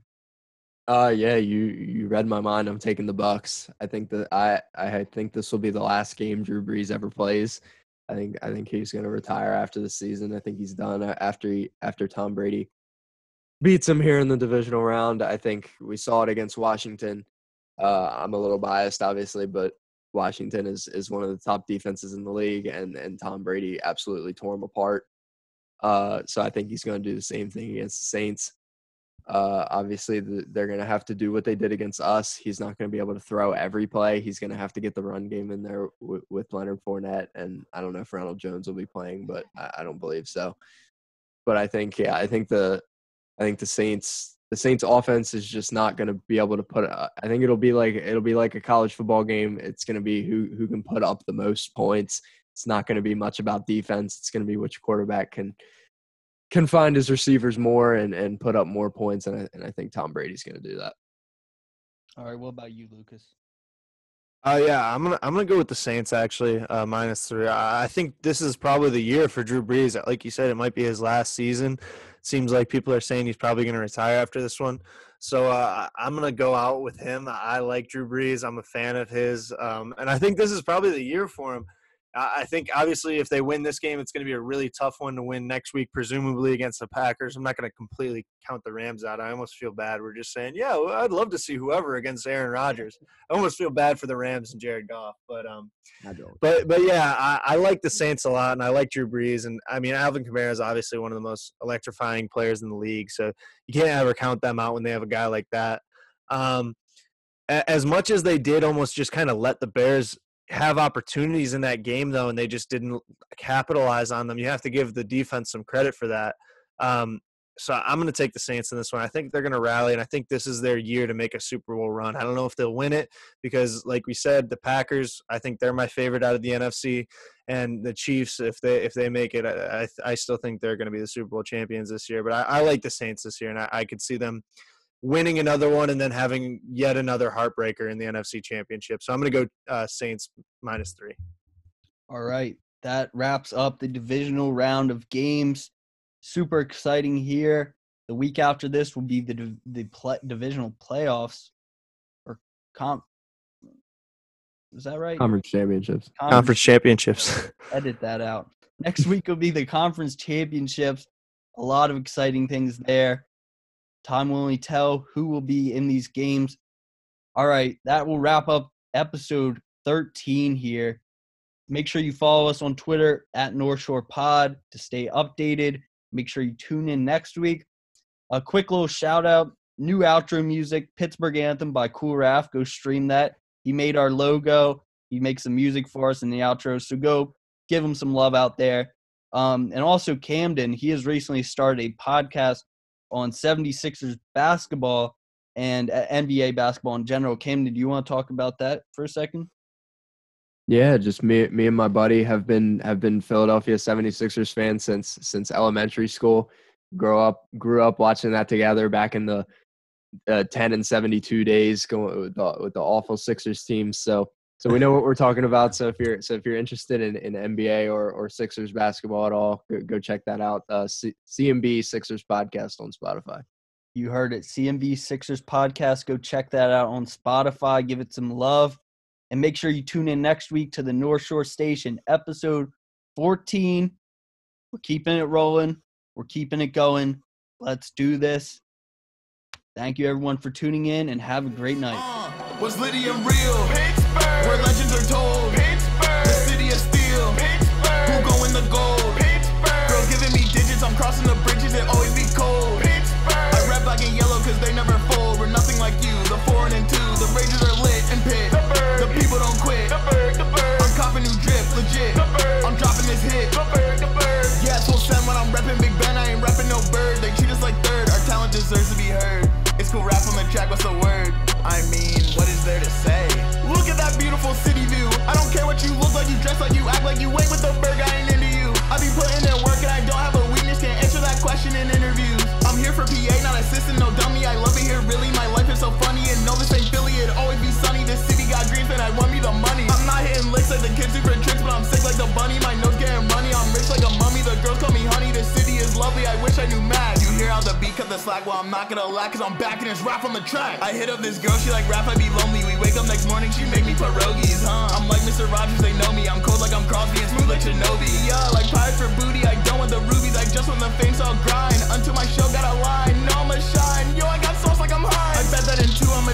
Uh yeah, you you read my mind. I'm taking the Bucs. I think that I I think this will be the last game Drew Brees ever plays. I think I think he's going to retire after the season. I think he's done after he, after Tom Brady beats him here in the divisional round. I think we saw it against Washington. Uh, I'm a little biased, obviously, but Washington is is one of the top defenses in the league, and and Tom Brady absolutely tore him apart. Uh, so I think he's going to do the same thing against the Saints. Uh, obviously, the, they're going to have to do what they did against us. He's not going to be able to throw every play. He's going to have to get the run game in there w- with Leonard Fournette, and I don't know if Ronald Jones will be playing, but I, I don't believe so. But I think, yeah, I think the, I think the Saints, the Saints offense is just not going to be able to put. Uh, I think it'll be like it'll be like a college football game. It's going to be who who can put up the most points. It's not going to be much about defense. It's going to be which quarterback can can find his receivers more and, and put up more points. And I, and I think Tom Brady's going to do that. All right, what about you, Lucas? Uh, yeah, I'm gonna I'm gonna go with the Saints actually, uh, minus three. I I think this is probably the year for Drew Brees. Like you said, it might be his last season. Seems like people are saying he's probably gonna retire after this one. So uh, I'm gonna go out with him. I like Drew Brees. I'm a fan of his, um, and I think this is probably the year for him. I I think obviously if they win this game, it's going to be a really tough one to win next week, presumably against the Packers. I'm not going to completely count the Rams out. I almost feel bad. We're just saying, yeah, well, I'd love to see whoever against Aaron Rodgers. I almost feel bad for the Rams and Jared Goff, but um, I don't. but but yeah, I, I like the Saints a lot, and I like Drew Brees, and I mean Alvin Kamara is obviously one of the most electrifying players in the league, so you can't ever count them out when they have a guy like that. Um, as much as they did almost just kind of let the Bears have opportunities in that game, though, and they just didn't capitalize on them, you have to give the defense some credit for that. Um, so I'm going to take the Saints in this one. I think they're going to rally, and I think this is their year to make a Super Bowl run. I don't know if they'll win it because, like we said, the Packers. I think they're my favorite out of the NFC, and the Chiefs. If they if they make it, I I, I still think they're going to be the Super Bowl champions this year. But I, I like the Saints this year, and I, I could see them winning another one and then having yet another heartbreaker in the NFC Championship. So I'm going to go uh, Saints minus three. All right, that wraps up the divisional round of games. Super exciting here. The week after this will be the the pl- divisional playoffs or comp. Is that right? Conference championships. Conference championships. edit that out. Next week will be the conference championships. A lot of exciting things there. Time will only tell who will be in these games. All right, that will wrap up episode 13 here. Make sure you follow us on Twitter at North Shore Pod to stay updated. Make sure you tune in next week. A quick little shout out new outro music, Pittsburgh Anthem by Cool Raf. Go stream that. He made our logo. He makes some music for us in the outro. So go give him some love out there. Um, and also Camden, he has recently started a podcast on 76ers basketball and uh, NBA basketball in general. Camden, do you want to talk about that for a second? Yeah, just me me and my buddy have been have been Philadelphia 76ers fans since since elementary school. Grow up grew up watching that together back in the uh, 10 and 72 days going with the, with the awful Sixers team. So so we know what we're talking about. So if you're so if you're interested in, in NBA or or Sixers basketball at all, go, go check that out. Uh, C- CMB Sixers podcast on Spotify. You heard it. CMB Sixers podcast. Go check that out on Spotify. Give it some love. And make sure you tune in next week to the North Shore Station, episode 14. We're keeping it rolling. We're keeping it going. Let's do this. Thank you, everyone, for tuning in, and have a great night. Uh, was Liddy and real? Pittsburgh. Where legends are told. Pittsburgh. The city of steel. Pittsburgh. Who go in the gold? Pittsburgh. Girls giving me digits. I'm crossing the bridges. It always be cold. Pittsburgh. I rap black and yellow cause they never fold. We're nothing like you. The four and two. The Rangers are lit and pit. The, bird. the people don't quit. The bird. The bird. I'm copping new drip. Legit. The bird. I'm dropping this hit. The bird. The bird. Yeah, full send when I'm repping Big Ben. I ain't repping no bird. They treat us like third. Our talent deserves to be heard. It's cool rap on the track, what's the word? I mean, what is there to say? Beautiful city view. I don't care what you look like, you dress like you act like you ain't with the burger, I ain't into you. I be putting in work and I don't have a weakness, can't answer that question in interviews. I'm here for PA, not assistant, no dummy. I love it here, really. My life is so funny, and no, this ain't Philly. It always be sunny. This city got dreams, and I want me the money. I'm not hitting licks like the kids do for tricks, but I'm sick like the bunny. My nose getting runny. I'm rich like a mummy. The girls call me honey. This city is lovely. I wish I knew mad. You hear how the beat cut the slack? Well, I'm not gonna lack, cause I'm back and it's rap on the track. I hit up this girl, she like rap, I be lonely. Wake up next morning, she make me pierogies, huh? I'm like Mr. Rogers, they know me. I'm cold like I'm Crosby and smooth like Shinobi. Yeah, like pirates for booty. I don't want the rubies. I just want the fame, so I'll grind until my show got a line. No, I'ma shine. Yo, I got sauce like I'm high. I bet that in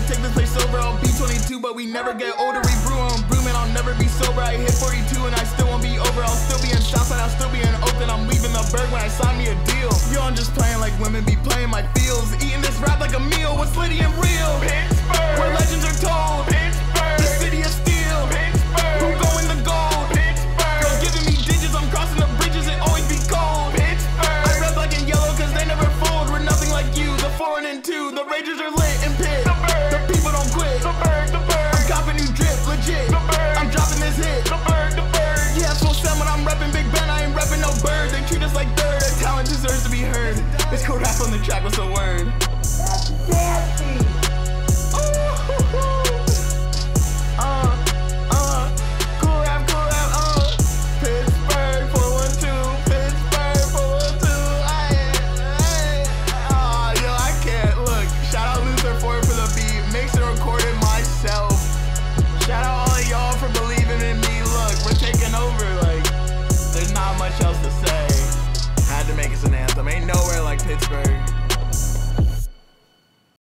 take this place over. I'll be 22, but we never get older. We brew on brew, man. I'll never be sober. I hit 42 and I still won't be over. I'll still be in Southside. I'll still be in Oakland. I'm leaving the Burgh when I sign me a deal. Yo, I'm just playing like women be playing my feels. Eating this rap like a meal. What's litty and real? Pittsburgh. Where legends are told. Pittsburgh. The city of steel. Pittsburgh. Who go in the gold? Pittsburgh. Girls giving me digits. I'm crossing the bridges. It always be cold. Pittsburgh. I rap black and yellow cause they never fold. We're nothing like you. The four and two. The Rangers are deserves to be heard. It's rap on the track. What's the word? Uh, Pittsburgh.